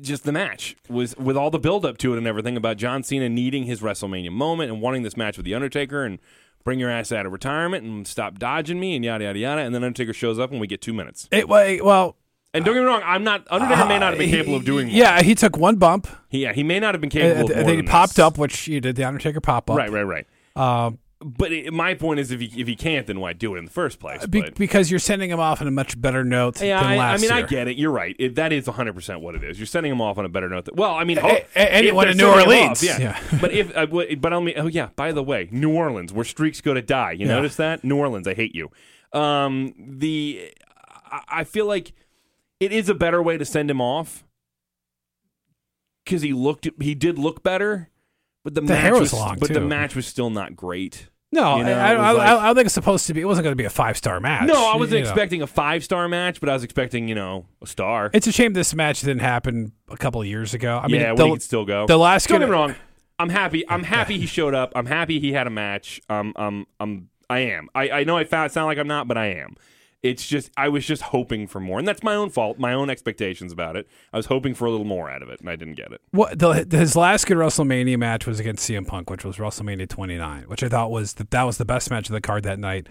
just the match was with all the build up to it and everything about John Cena needing his WrestleMania moment and wanting this match with The Undertaker and bring your ass out of retirement and stop dodging me and yada, yada, yada. And then Undertaker shows up and we get two minutes. It, well, And don't get me wrong. I'm not, Undertaker may not have been uh, capable of doing more. Yeah, he took one bump. He, yeah, he may not have been And, capable of and more then he than popped this. up, which you did the Undertaker pop up. Right, right, right. Um, But it, my point is, if he if he can't, then why do it in the first place? be- But- because you're sending him off on a much better note Yeah, than I, I last mean, I year. get it. You're right. It, that is 100 percent what it is. You're sending them off on a better note. That, well, I mean, a- anyone in New sending Orleans. off, yeah. Yeah. but if uh, w- but only oh yeah. By the way, New Orleans, where streaks go to die. You Yeah. notice that? New Orleans, I hate you. Um, the I, I feel like it is a better way to send him off because he looked he did look better, but the, The match was long, but the match was still not great. No, You know, I, I, like- I, I don't think it's supposed to be. It wasn't going to be a five star match. No, I wasn't you know. expecting a five star match, but I was expecting you know a star. It's a shame this match didn't happen a couple of years ago. I mean, yeah, the, he could still go. the last Don't get me wrong. I'm happy. I'm happy he showed up. I'm happy he had a match. Um, um, um, I am. I, I know I found, sound like I'm not, but I am. It's just I was just hoping for more, and that's my own fault, my own expectations about it. I was hoping for a little more out of it, and I didn't get it. What the, his last good WrestleMania match was against CM Punk, which was WrestleMania 29, which I thought was the, that was the best match of the card that night.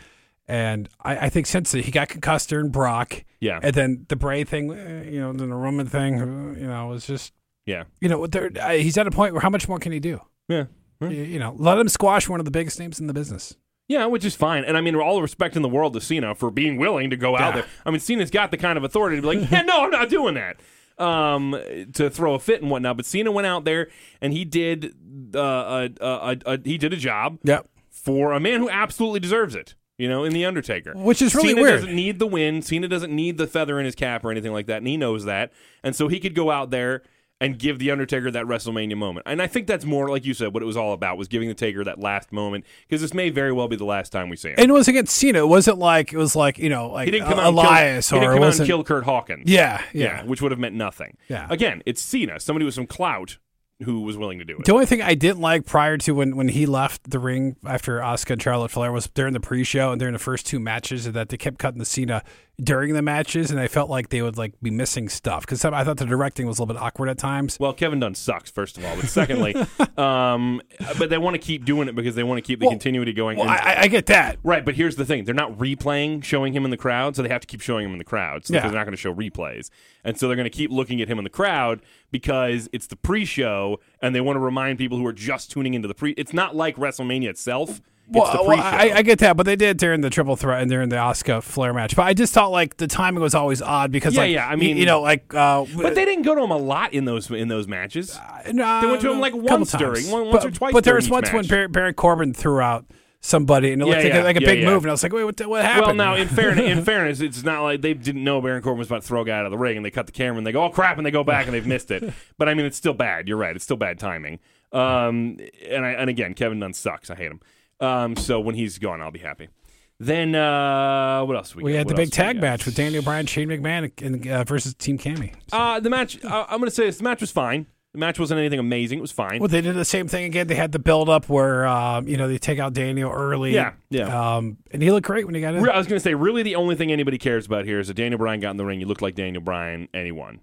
And I, I think since he got concussed during Brock, Yeah, and then the Bray thing, eh, you know, then the Roman thing, uh, you know, it was just yeah, you know, there, he's at a point where how much more can he do? yeah, You, you know, let him squash one of the biggest names in the business. Yeah, which is fine. And I mean, all the respect in the world to Cena for being willing to go out Yeah. there. I mean, Cena's got the kind of authority to be like, yeah, no, I'm not doing that. Um, to throw a fit and whatnot, but Cena went out there and he did uh, a, a, a, a he did a job. Yep. for a man who absolutely deserves it. You know, in the Undertaker, Which is really Cena weird. doesn't need the win. Cena doesn't need the feather in his cap or anything like that, and he knows that. And so he could go out there and give the Undertaker that WrestleMania moment. And I think that's more, like you said, what it was all about was giving the Taker that last moment because this may very well be the last time we see him. And it was against Cena. It wasn't like it was like you know like he didn't come uh, out Elias kill, he or didn't come out and kill Kurt Hawkins. yeah, yeah, yeah. which would have meant nothing. Yeah. Again, it's Cena, somebody with some clout who was willing to do it. The only thing I didn't like prior to when, when he left the ring after Asuka and Charlotte Flair was during the pre-show and during the first two matches that they kept cutting the Cena during the matches and I felt like they would like be missing stuff because I thought the directing was a little bit awkward at times. Well, Kevin Dunn sucks, first of all. But secondly, um, but they want to keep doing it because they want to keep the Well- continuity going. Well, And- I, I get that. Right, but here's the thing: they're not replaying, showing him in the crowd, so they have to keep showing him in the crowd. So Yeah. they're not going to show replays, and so they're going to keep looking at him in the crowd because it's the pre-show, and they want to remind people who are just tuning into the pre. It's not like WrestleMania itself. Well, well. I, I get that, but they did during the triple threat and during the Asuka Flair match. But I just thought like the timing was always odd because Yeah, like yeah, I mean- you know like uh, but they didn't go to him a lot in those in those matches. No, They went to him, like, once during- times. once but, or twice But there was once when match. Bar- Baron Corbin threw out somebody, and it Yeah, looked like, yeah, a, like a yeah, big move, and I was like, wait, what, what happened? Well, now in fairness, in fairness, it's not like they didn't know Baron Corbin was about to throw a guy out of the ring, and they cut the camera and they go, "Oh crap!" and they go back and they've missed it. But I mean, it's still bad. You're right. It's still bad timing. Um, and I, and again, Kevin Dunn sucks. I hate him. Um, so when he's gone, I'll be happy. Then uh, what else we? we got? had the What big tag match with Daniel Bryan, Shane McMahon, and, uh, versus Team Cammy. Uh, the match. Uh, I'm going to say this: the match was fine. The match wasn't anything amazing. It was fine. Well, they did the same thing again. They had the build up where um, you know they take out Daniel early. Yeah, yeah. Um, and he looked great when he got in. I was going to say, really, the only thing anybody cares about here is that Daniel Bryan got in the ring. He looked like Daniel Bryan, won.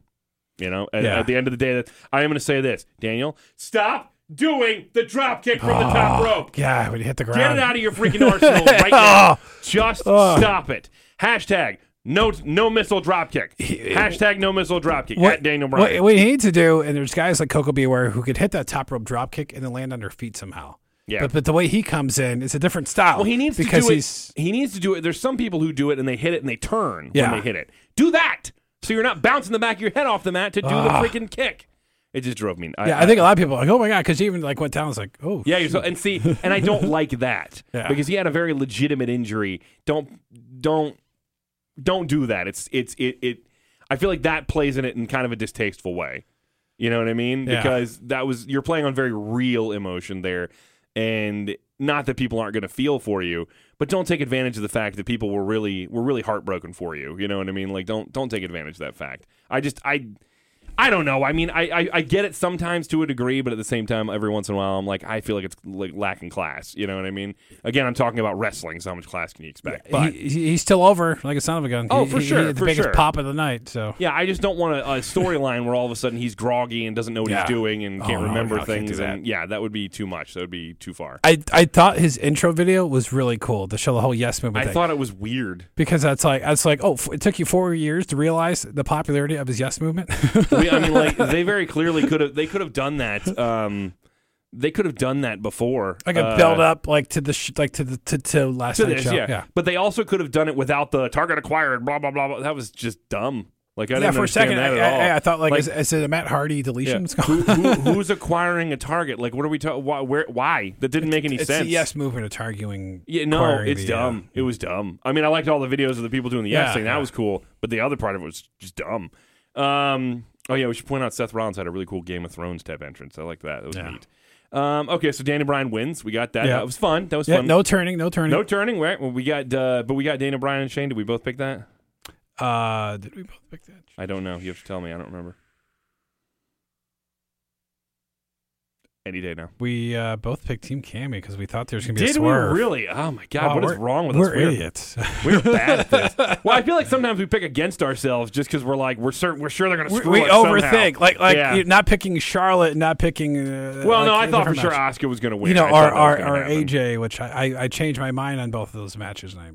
You know, at, Yeah. at the end of the day, that I am going to say this: Daniel, stop doing the drop kick from the Oh, top rope. Yeah, when he hit the ground. Get it out of your freaking arsenal right now. Just Oh. stop it. Hashtag no no missile drop kick. Hashtag no missile drop kick. What, at Daniel Bryan. what you need to do, and there's guys like Coco Beware who could hit that top rope drop kick and then land on their feet somehow. Yeah. But, but the way he comes in, it's a different style. Well, he needs because to do he's it. He needs to do it. There's some people who do it and they hit it and they turn Yeah. when they hit it. Do that, so you're not bouncing the back of your head off the mat to do the Ah. freaking kick. It just drove me. yeah. I think a lot of people are like, oh my god, because even like went down. I was like, oh Yeah, you're so, and see, and I don't like that Yeah. because he had a very legitimate injury. Don't don't don't do that. It's it's it it. I feel like that plays in it in kind of a distasteful way. You know what I mean? Yeah. Because that was you're playing on very real emotion there, and not that people aren't going to feel for you, but don't take advantage of the fact that people were really were really heartbroken for you. You know what I mean? Like don't don't take advantage of that fact. I just I. I don't know. I mean, I, I, I get it sometimes to a degree, but at the same time, every once in a while, I'm like, I feel like it's like lacking class. You know what I mean? Again, I'm talking about wrestling. So how much class can you expect? But he, he- he's still over like a son of a gun. Oh, He- for he- he sure, the for biggest sure. pop of the night. So yeah, I just don't want a, a storyline where all of a sudden he's groggy and doesn't know what Yeah. he's doing and Oh, can't no, remember no, I can't things. And yeah, that would be too much. That would be too far. I I thought his intro video was really cool to show the whole yes movement I thing. thought it was weird. because that's like that's like oh f- it took you four years to realize the popularity of his yes movement. I mean, like they very clearly could have. They could have done that. Um, they could have done that before. like a Uh, build up like to the sh- like to the to, to last to night's this, show. yeah. yeah. But they also could have done it without the target acquired. Blah blah blah. blah. That was just dumb. Like I Yeah, didn't for a second, that I, at all. I, I thought like, Like- is, is it a Matt Hardy deletion? Yeah. Who, who, who's acquiring a target? Like, what are we talking? Why, where, why? That didn't make any It's sense. yes movement of targeting. Yeah, no, it's the, uh, dumb. It was dumb. I mean, I liked all the videos of the people doing the yes Yeah, thing. That was cool. But the other part of it was just dumb. Um, oh yeah, we should point out Seth Rollins had a really cool Game of Thrones type entrance. I like that. That was Yeah. neat. Um, okay, so Danny Bryan wins. We got that. Yeah. That was fun. That was Yeah, fun. no turning, no turning. no turning. Right. Well, we got, uh, but we got Daniel Bryan and Shane. Did we both pick that? Uh, did we both pick that? I don't know. You have to tell me. I don't remember. Any day now. We uh, both picked Team Cammy because we thought there was gonna be a Did we swerve. really? Oh my god! Wow, what is we're- wrong with us? We're- idiots. We're bad at this. Well, I feel like sometimes we pick against ourselves just because we're like we're certain we're sure they're going to we screw we us somehow. overthink, like like Yeah. you're not picking Charlotte, not picking. Uh, Well, no, like I a thought for different sure. Asuka was going to win. You know, I our that was our, gonna our happen. AJ, which I, I I changed my mind on both of those matches, and I.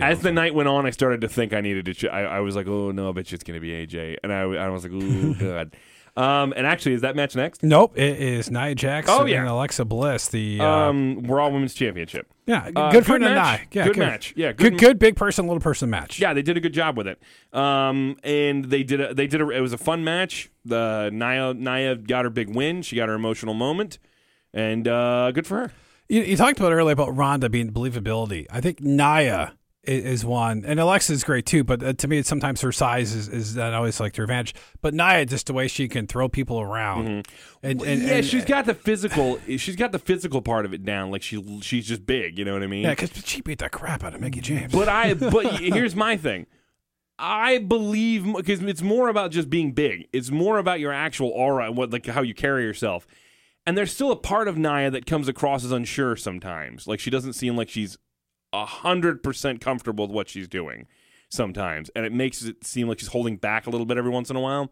As the night went on, I started to think I needed to. Ch- I, I was like, oh no, I bet you it's going to be AJ, and I, I was like, ooh, god. Um, and actually, is that match next? Nope, it is Nia Jax Oh, yeah. and Alexa Bliss. The uh, Um, we're all women's championship. yeah, uh, good for good Nia. Yeah, Good match. Yeah, good, good good, big person, little person match. Yeah, they did a good job with it. Um, and they did a, they did a, it was a fun match. The Nia Nia got her big win. She got her emotional moment, and uh, good for her. You, you talked about earlier about Ronda being believability. I think Nia is, one, and Alexa is great too. But uh, to me, it's sometimes her size is, is not always like her advantage. But Nia, just the way she can throw people around, and, and Mm-hmm. yeah, and- she's got the physical. She's got the physical part of it down. Like she she's just big. You know what I mean? yeah, because she beat the crap out of Mickie James. But I but here's my thing. I believe because it's more about just being big. It's more about your actual aura and what like how you carry yourself. And there's still a part of Nia that comes across as unsure sometimes. Like she doesn't seem like she's a hundred percent comfortable with what she's doing sometimes, and it makes it seem like she's holding back a little bit every once in a while.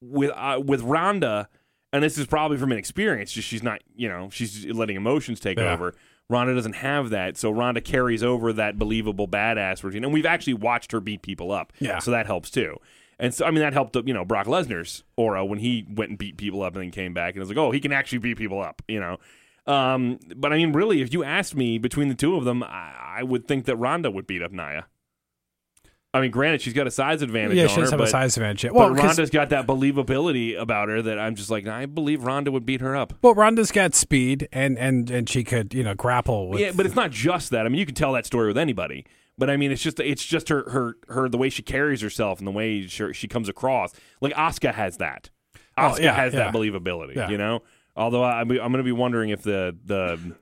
With uh, with Ronda, and this is probably from inexperience. Just she's not, you know, she's letting emotions take Yeah. over. Ronda doesn't have that, so Ronda carries over that believable badass routine, and we've actually watched her beat people up. Yeah. so that helps too. And so, I mean, that helped, you know, Brock Lesnar's aura when he went and beat people up and then came back and it was like, oh, he can actually beat people up, you know. Um, but I mean, really, if you asked me between the two of them, I, I would think that Ronda would beat up Nia. I mean, granted, she's got a size advantage yeah, on she her, have but, a size advantage. Yeah. but Well, 'cause- Ronda's got that believability about her that I'm just like, I believe Ronda would beat her up. well, Ronda's got speed, and and and she could you know grapple with. yeah, but it's not just that. I mean, you can tell that story with anybody. But I mean, it's just it's just her her her the way she carries herself and the way she, she comes across. Like Asuka has that. Oh, yeah, has that believability. Yeah. You know. Although I, I'm going to be wondering if the the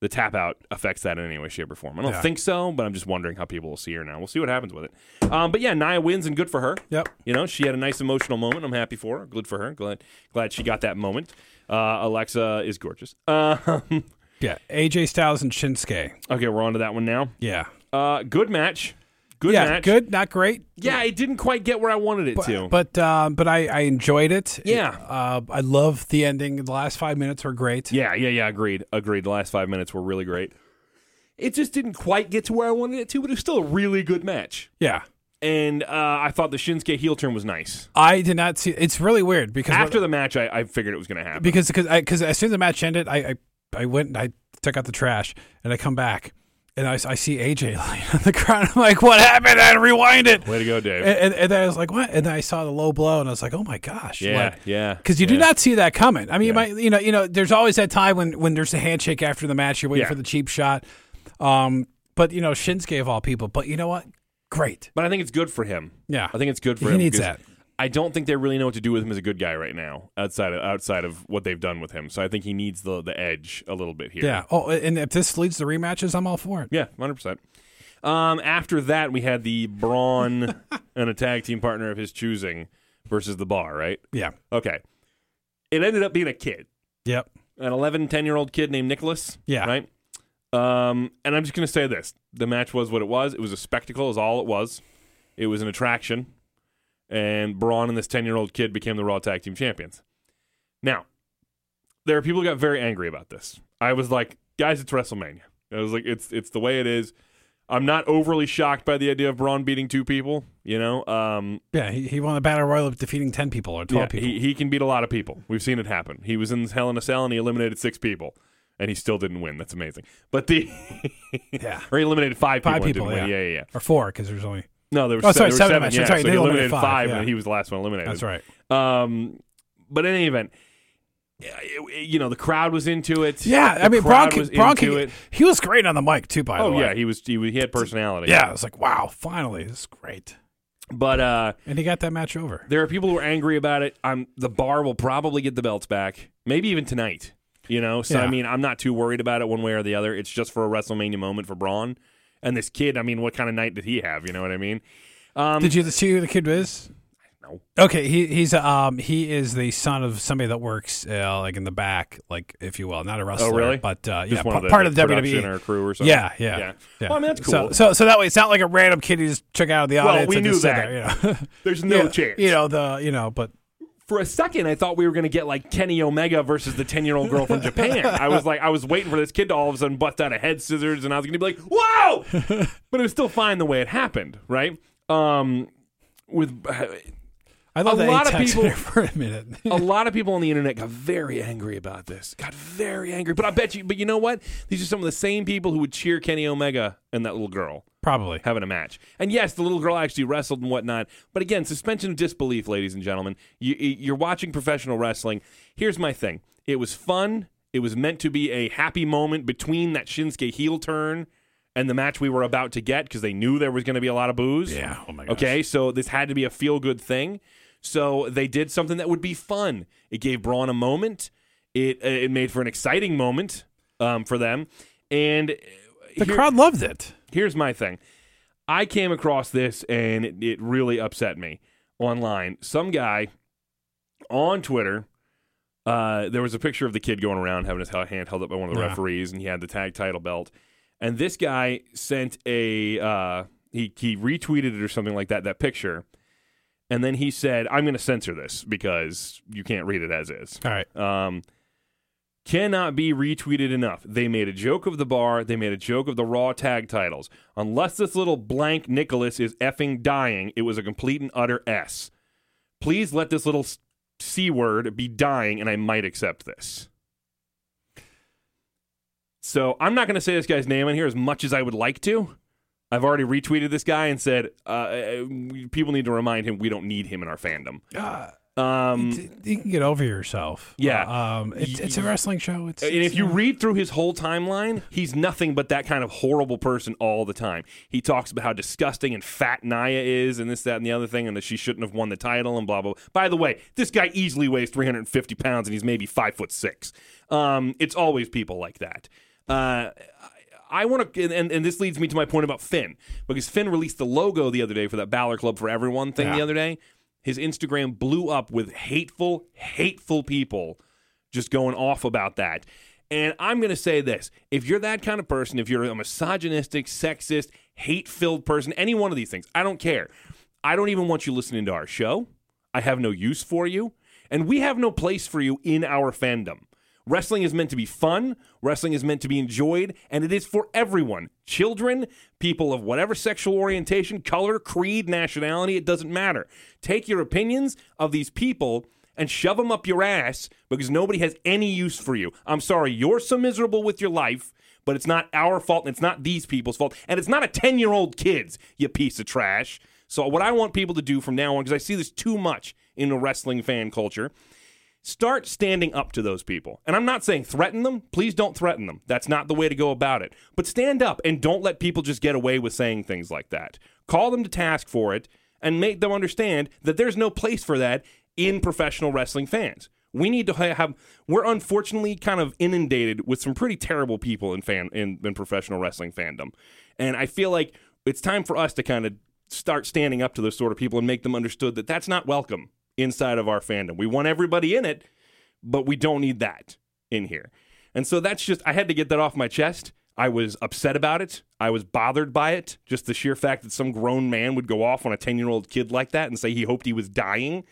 the tap out affects that in any way, shape, or form. I don't Yeah. think so, but I'm just wondering how people will see her now. We'll see what happens with it. Um, but yeah, Nia wins and good for her. Yep. You know, she had a nice emotional moment. I'm happy for her. Good for her. Glad glad she got that moment. Uh, Alexa is gorgeous. Um, Yeah. AJ Styles and Shinsuke. okay, we're on to that one now. Yeah. Uh, good match. Good yeah. match. Good. Not great. Yeah, it didn't quite get where I wanted it to. But uh, but I, I enjoyed it. Yeah. Uh, I love the ending. The last five minutes were great. yeah, yeah, yeah. Agreed. Agreed. The last five minutes were really great. It just didn't quite get to where I wanted it to, but it was still a really good match. Yeah. And uh, I thought the Shinsuke heel turn was nice. I did not see. It's really weird because After the match, I, I figured it was going to happen. because because because as soon as the match ended, I, I I went and I took out the trash and I come back and I, I see AJ lying on the ground. I'm like, what happened? I had to rewind it. Way to go, Dave. And, and, and then I was like, what? And then I saw the low blow, and I was like, oh my gosh, yeah, yeah. Because you do not see that coming. I mean, you might, you know, you know, there's always that time when when there's a handshake after the match, you're waiting Yeah. for the cheap shot. Um, but you know, Shinsuke of all people. But you know what? Great. But I think it's good for him. Yeah. I think it's good for He him. needs that. I don't think they really know what to do with him as a good guy right now, outside of outside of what they've done with him. So I think he needs the the edge a little bit here. Yeah. Oh, and if this leads to rematches, I'm all for it. Yeah, hundred percent. Um, after that, we had the Braun and a tag team partner of his choosing versus the bar, right? Yeah. Okay. It ended up being a kid, Yep. an 11, 10 year old kid named Nicholas. Yeah. Right. Um, and I'm just going to say this the match was what it was. It was a spectacle, is all it was. It was an attraction. And Braun and this 10 year old kid became the Raw Tag Team Champions. Now, there are people who got very angry about this. I was like, guys, it's WrestleMania. I was like, it's it's the way it is. I'm not overly shocked by the idea of Braun beating two people. You know, um, Yeah. He, he won a battle royal of defeating ten people or twelve yeah, people. he he can beat a lot of people. We've seen it happen. He was in Hell in a Cell and he eliminated six people, and he still didn't win. That's amazing. But the yeah. or he eliminated five people. Five people, didn't win. yeah. Yeah, yeah, yeah. Or four because there's only. No, there were, Oh, se- sorry, there seven seven. matches. Yeah, Sorry, so they he eliminated eliminated five, five, yeah. and he was the last one eliminated. That's right. Um, but in any event, you know the crowd was into it. Yeah. The I mean, crowd was Braun into it. he was great on the mic too. By the way. Oh yeah, he was, he he had personality. Yeah. I was like, wow, finally, this is great. but uh, And he got that match over. there are people who are angry about it. I'm the bar will probably get the belts back, maybe even tonight. You know, so I mean, I'm not too worried about it one way or the other. It's just for a WrestleMania moment for Braun and this kid. I mean, what kind of night did he have? You know what I mean? Um, Did you see who the kid is? No. Okay, he he's um he is the son of somebody that works uh, like in the back, like if you will, not a wrestler, Oh, really? but uh, just yeah, one pa- of the, part of the WWE. or crew or something. Yeah, yeah, yeah. yeah. Well, I mean, that's So, cool. so so that way it's not like a random kid you just check out of the Well, audience. we and knew just sit that. there, you know. There's no Yeah, chance. You know the you know, but for a second, I thought we were going to get like Kenny Omega versus the 10 year old girl from Japan. I was like, I was waiting for this kid to all of a sudden bust out a head scissors, and I was going to be like, whoa! but it was still fine the way it happened, right? Um, with I thought A lot of people- for a minute. a lot of people on the internet got very angry about this. Got very angry. But I bet you, but you know what? These are some of the same people who would cheer Kenny Omega and that little girl Probably. having a match. And yes, the little girl actually wrestled and whatnot. But again, suspension of disbelief, ladies and gentlemen. You, you're watching professional wrestling. Here's my thing it was fun. It was meant to be a happy moment between that Shinsuke heel turn and the match we were about to get because they knew there was going to be a lot of booze. Yeah. Oh my gosh. Okay, so this had to be a feel good thing. So they did something that would be fun. It gave Braun a moment. It uh, it made for an exciting moment um, for them. And uh, The here- crowd loved it. here's my thing. I came across this and it, it really upset me online. Some guy on Twitter, uh, there was a picture of the kid going around having his hand held up by one of the Yeah. referees, and he had the tag title belt. And this guy sent a uh, he he retweeted it or something like that that picture, and then he said, "I'm going to censor this because you can't read it as is." All right. um, cannot be retweeted enough. They made a joke of the bar. They made a joke of the Raw tag titles. Unless this little blank Nicholas is effing dying, it was a complete and utter S. Please let this little C word be dying, and I might accept this. So I'm not going to say this guy's name in here as much as I would like to. I've already retweeted this guy and said uh, uh, people need to remind him we don't need him in our fandom. Uh, Um, you can get over yourself. Yeah. Uh, um, it's, it's a wrestling show. It's, And if you read through his whole timeline, he's nothing but that kind of horrible person all the time. He talks about how disgusting and fat Nia is, and this, that, and the other thing, and that she shouldn't have won the title, and blah blah. blah. By the way, this guy easily weighs 350 pounds, and he's maybe five foot six. Um, it's always people like that. Uh, I want to, and, and this leads me to my point about Finn, because Finn released the logo the other day for that Balor Club for Everyone thing the other day. His Instagram blew up with hateful, hateful people just going off about that. And I'm going to say this if you're that kind of person, if you're a misogynistic, sexist, hate filled person, any one of these things, I don't care. I don't even want you listening to our show. I have no use for you. And we have no place for you in our fandom. Wrestling is meant to be fun. Wrestling is meant to be enjoyed, and it is for everyone children, people of whatever sexual orientation, color, creed, nationality, it doesn't matter. Take your opinions of these people and shove them up your ass because nobody has any use for you. I'm sorry, you're so miserable with your life, but it's not our fault and it's not these people's fault. And it's not a 10 year old kid's, you piece of trash. So, what I want people to do from now on, because I see this too much in the wrestling fan culture, start standing up to those people. And I'm not saying threaten them. Please don't threaten them. That's not the way to go about it. But stand up and don't let people just get away with saying things like that. Call them to task for it and make them understand that there's no place for that in professional wrestling fans. We need to have. We're unfortunately kind of inundated with some pretty terrible people in fan in, in professional wrestling fandom, and I feel like it's time for us to kind of start standing up to those sort of people and make them understood that that's not welcome inside of our fandom. We want everybody in it, but we don't need that in here. And so that's just, I had to get that off my chest. I was upset about it. I was bothered by it. Just the sheer fact that some grown man would go off on a 10 year old kid like that and say he hoped he was dying.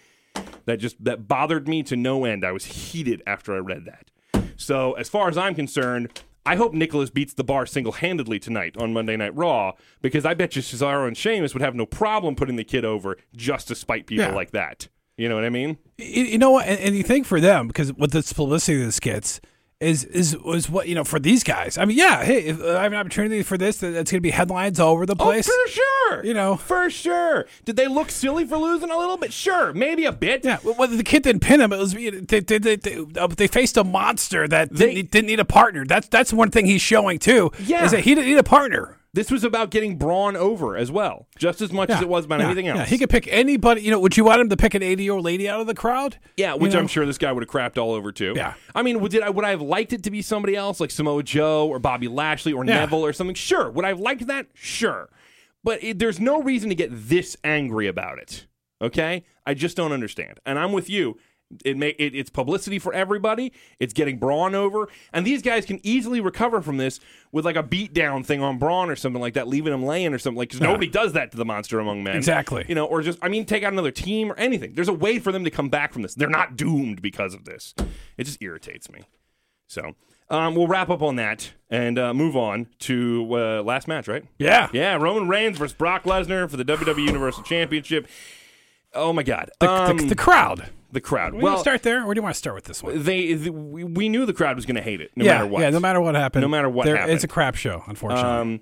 That just, that bothered me to no end. I was heated after I read that. So, as far as I'm concerned, I hope Nicholas beats the bar single handedly tonight on Monday Night Raw because I bet you Cesaro and Sheamus would have no problem putting the kid over just to spite people Yeah. like that. You know what I mean? you, you know what? And, and you think for them because with this publicity this gets is is is what you know for these guys. I mean, yeah, hey, if I have an opportunity for this, that's going to be headlines all over the place. Oh, for sure. You know. for sure. Did they look silly for losing a little bit? Sure, maybe a bit. Yeah, well, the kid didn't pin him. It was they they, they, they, uh, they faced a monster that They- didn't, need- didn't need a partner. That's that's one thing he's showing too. Yeah. is that he didn't need a partner. This was about getting Braun over as well, just as much as it was about yeah, anything else. Yeah, he could pick anybody. You know, would you want him to pick an eighty-year-old lady out of the crowd? Yeah, which You know? I'm sure this guy would have crapped all over too. Yeah. I mean, would, did I, would I have liked it to be somebody else like Samoa Joe or Bobby Lashley or Yeah. Neville or something? Sure. Would I have liked that? Sure. But it, there's no reason to get this angry about it. Okay? I just don't understand. And I'm with you. It may it, it's publicity for everybody. It's getting Braun over, and these guys can easily recover from this with like a beatdown thing on Braun or something like that, leaving him laying or something like. Because nobody does that to the monster among men. Exactly. You know, or just I mean, take out another team or anything. There's a way for them to come back from this. They're not doomed because of this. It just irritates me. So um, we'll wrap up on that and uh, move on to uh, last match, right? Yeah, Yeah, Roman Reigns versus Brock Lesnar for the WWE Universal Championship. Oh my God, The, um, the, the crowd. the crowd. We well, well, start there, or do you want to start with this one? they, the, we knew the crowd was going to hate it, no yeah, matter what. yeah, no matter what happened, No matter what there, happened. it's a crap show. Unfortunately, Um,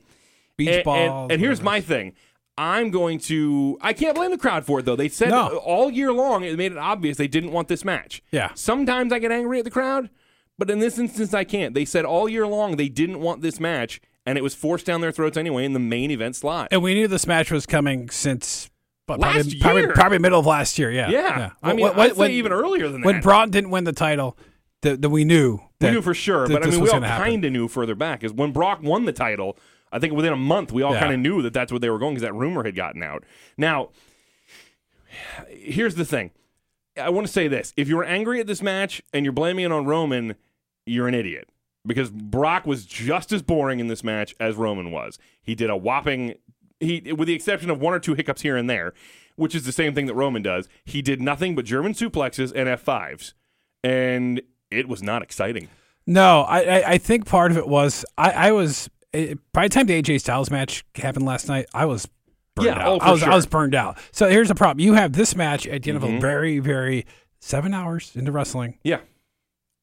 beach and, ball. and, and here's my thing. I'm going to. I can't blame the crowd for it though. They said No. all year long it made it obvious they didn't want this match. Yeah. Sometimes I get angry at the crowd, but in this instance I can't. They said all year long they didn't want this match, and it was forced down their throats anyway in the main event slot. and we knew this match was coming since but Last probably, probably, year. probably middle of last year. Yeah, yeah. I mean, When- I'd say when- even earlier than that. when that. Braun didn't win the title, that that we knew. we knew for sure, that but I mean, we all kind of knew further back. Is when Brock won the title. I think within a month, we all Yeah. kind of knew that that's what they were going because that rumor had gotten out. Now, here's the thing. I want to say this: if you're angry at this match and you're blaming it on Roman, you're an idiot because Brock was just as boring in this match as Roman was. He did a whopping he with the exception of one or two hiccups here and there, which is the same thing that Roman does. He did nothing but German suplexes and F5s. And it was not exciting. No, I, I I think part of it was I I was eh, by the time the AJ Styles match happened last night, I was burned Yeah, out. oh, I was sure. Mm-hmm. I was burned out. So here's the problem: you have this match at the end of a very very seven hours into wrestling. Yeah.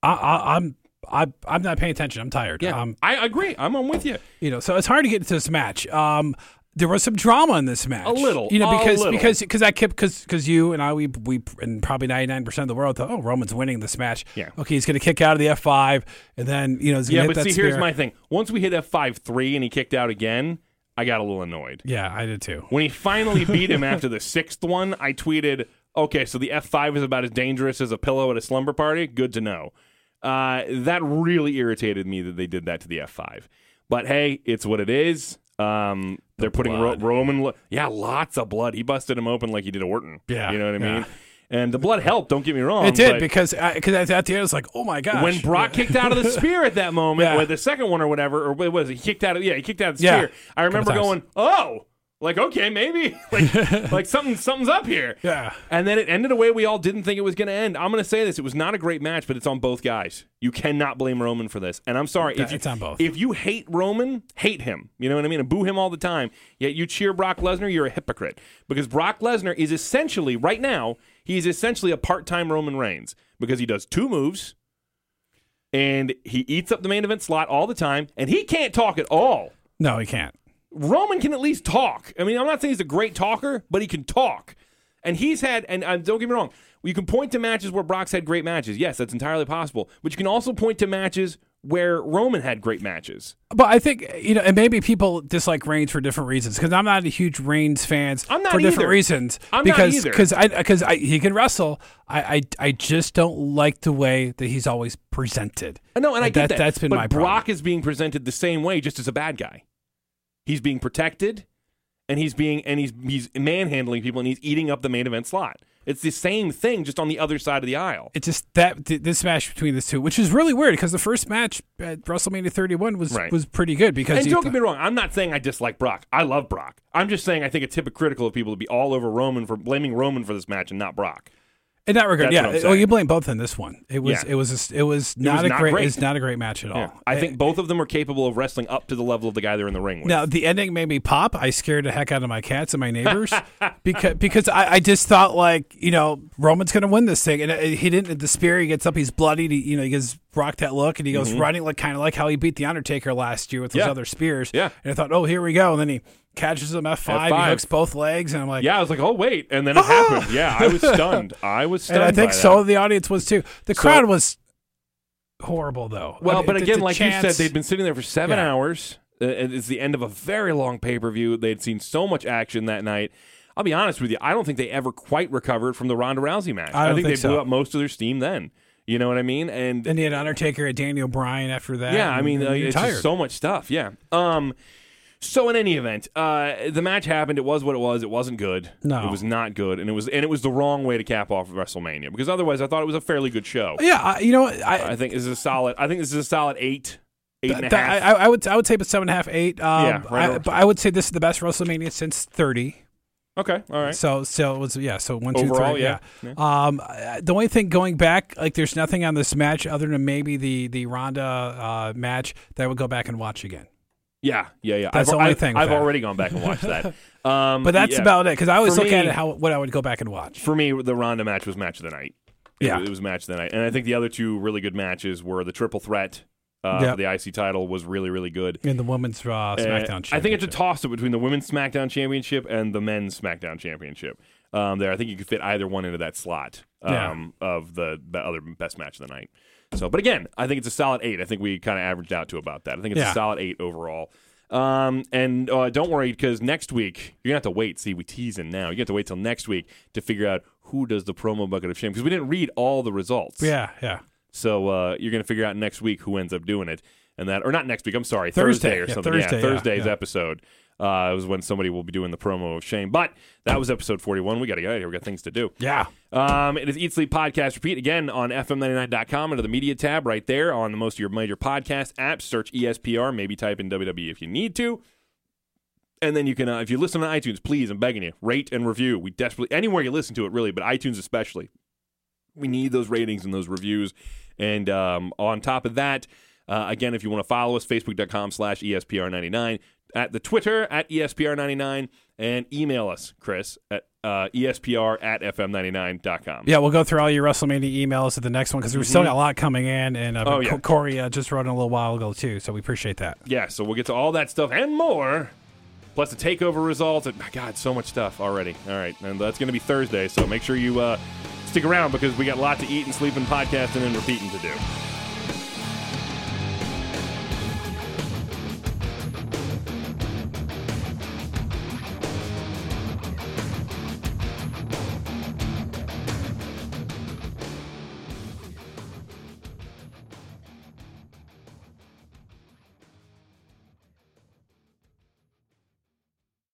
I, I I'm. I, I'm not paying attention. I'm tired. Yeah. Um, I agree. I'm on with you. you know, so it's hard to get into this match. Um, there was some drama in this match. A little, you know, because because because I kept because because you and I we we and probably 99 percent of the world thought, oh, Roman's winning this match. Yeah. Okay, he's going to kick out of the F5, and then you know, he's Yeah, but see, here's my thing. Once we hit F5 3 and he kicked out again, I got a little annoyed. Yeah, I did too. When he finally beat him after the sixth one, I tweeted, okay, so the F5 is about as dangerous as a pillow at a slumber party. Good to know. Uh, that really irritated me that they did that to the F5. But hey, it's what it is. Um, they're putting Ro- Roman. Lo- yeah, lots of blood. He busted him open like he did Orton. Yeah, You know what I yeah. mean? And the blood helped, don't get me wrong. It did because because at the end it was like, oh my gosh. when Brock kicked out of the spear at that moment, Yeah. or the second one or whatever, or what was it? He kicked out of yeah, he kicked out of the Yeah. spear. I remember going, oh, like okay, maybe like like something something's up here. Yeah. And then it ended a way we all didn't think it was going to end. I'm going to say this: it was not a great match, but it's on both guys. You cannot blame Roman for this. And I'm sorry if you, It's on both. If you hate Roman, hate him. You know what I mean? And boo him all the time. Yet you cheer Brock Lesnar, you're a hypocrite because Brock Lesnar is essentially right now he's essentially a part-time Roman Reigns because he does two moves and he eats up the main event slot all the time, and he can't talk at all. no, he can't. Roman can at least talk. I mean, I'm not saying he's a great talker, but he can talk. And he's had, and uh, don't get me wrong, you can point to matches where Brock's had great matches. Yes, that's entirely possible. But you can also point to matches where Roman had great matches. But I think you know, and maybe people dislike Reigns for different reasons. Because I'm not a huge Reigns fan I'm not for different reasons. I'm not because either. because I because I, he can wrestle. I, I I just don't like the way that he's always presented. No, and I get that. That's been but my Brock problem. is being presented the same way, just as a bad guy. He's being protected, and he's being and he's he's manhandling people, and he's eating up the main event slot. It's the same thing, just on the other side of the aisle. It's just that this match between the two, which is really weird because the first match at WrestleMania 31 was Right. was pretty good because And don't get me wrong, I'm not saying I dislike Brock. I love Brock. I'm just saying I think it's hypocritical of people to be all over Roman for blaming Roman for this match and not Brock. In that regard, That's yeah. Well, you blame both in this one. It was Yeah. it was a, it was not was a not great, great. it's not a great match at all. I think both of them were capable of wrestling up to the level of the guy they're in the ring with. Now the ending made me pop. I scared the heck out of my cats and my neighbors because because I, I just thought like you know Roman's gonna win this thing and uh, he didn't. The spear he gets up, he's bloodied. He, you know he gives Brock that look and he goes running like kind of like how he beat the Undertaker last year with those Mm-hmm. Yeah. other spears. Yeah. and I thought oh here we go and then he catches him F five. He F5. hooks both legs and I'm like Yeah, I was like, oh wait, and then it happened. Yeah, I was stunned. I was stunned. and I think so the audience was too. The So- crowd was horrible though. Well, I mean, but again, like you said, they'd been sitting there for seven Yeah. hours. Uh, it's the end of a very long pay per view. They'd seen so much action that night. I'll be honest with you, I don't think they ever quite recovered from the Ronda Rousey match. I don't think, think they blew up most of their steam then. You know what I mean? And and he had Undertaker at Daniel Bryan after that. yeah, I mean, and uh, it's tired. just so much stuff. Yeah. Um. So in any event, uh, the match happened. It was what it was. It wasn't good. No. it was not good, and it was and it was the wrong way to cap off WrestleMania because otherwise, I thought it was a fairly good show. yeah, I, you know I, I think this is a solid. I think this is a solid eight, eight and Th- I, I would I would say but seven and a half, eight. Um, Yeah, right I, but I would say this is the best WrestleMania since thirty. Okay, all right. So so it was yeah. So one two three. Overall, yeah. yeah. Um, uh, the only thing going back, like there's nothing on this match other than maybe the the Ronda uh, match that I would go back and watch again. Yeah, yeah, yeah. That's I've, the only I've, thing I've that. already gone back and watched that. Um, But that's yeah. about it because I always For look at me- it how what I would go back and watch. For me, the Ronda match was match of the night. It, Yeah. it was match of the night, and I think the other two really good matches were the triple threat uh, Yep. for the IC title was really, really good. In the women's uh, Uh, SmackDown. I think it's a toss up between the women's SmackDown Championship and the men's SmackDown Championship. Um, there, I think you could fit either one into that slot Yeah. um, of the, the other best match of the night. So, but again, I think it's a solid eight. I think we kind of averaged out to about that. I think it's Yeah. a solid eight overall. Um, and uh, don't worry because next week you're gonna have to wait. See, we teasing now. You have to wait till next week to figure out who does the promo bucket of shame because we didn't read all the results. Yeah, yeah. So uh, you're going to figure out next week who ends up doing it, and that or not next week. I'm sorry, Thursday. Thursday or Yeah, something. Thursday, yeah, Thursday's yeah. episode uh, was when somebody will be doing the promo of shame. But that was episode 41. We got to get out of here. We got things to do. Yeah. Um, it is Eat Sleep Podcast Repeat again on FM99.com under the media tab right there on the most of your major podcast apps. Search ESPR, maybe type in WWE if you need to. And then you can, uh, if you listen on iTunes, please, I'm begging you, rate and review. We desperately, anywhere you listen to it, really, but iTunes especially. We need those ratings and those reviews. And um, on top of that, uh, again, if you want to follow us, facebook.com slash E ESPR99, at the Twitter at E ESPR99, and email us, Chris, at uh, ESPR at FM99.com. Yeah, we'll go through all your WrestleMania emails at the next one because we've still got a lot coming in, and uh, Mm-hmm. Oh, yeah. Co- Corey uh, just wrote in a little while ago too, so we appreciate that. Yeah, so we'll get to all that stuff and more. Plus the takeover results. And, my God, so much stuff already. All right, and that's going to be Thursday. So make sure you uh, stick around because we got a lot to eat and sleep and podcasting and repeating to do.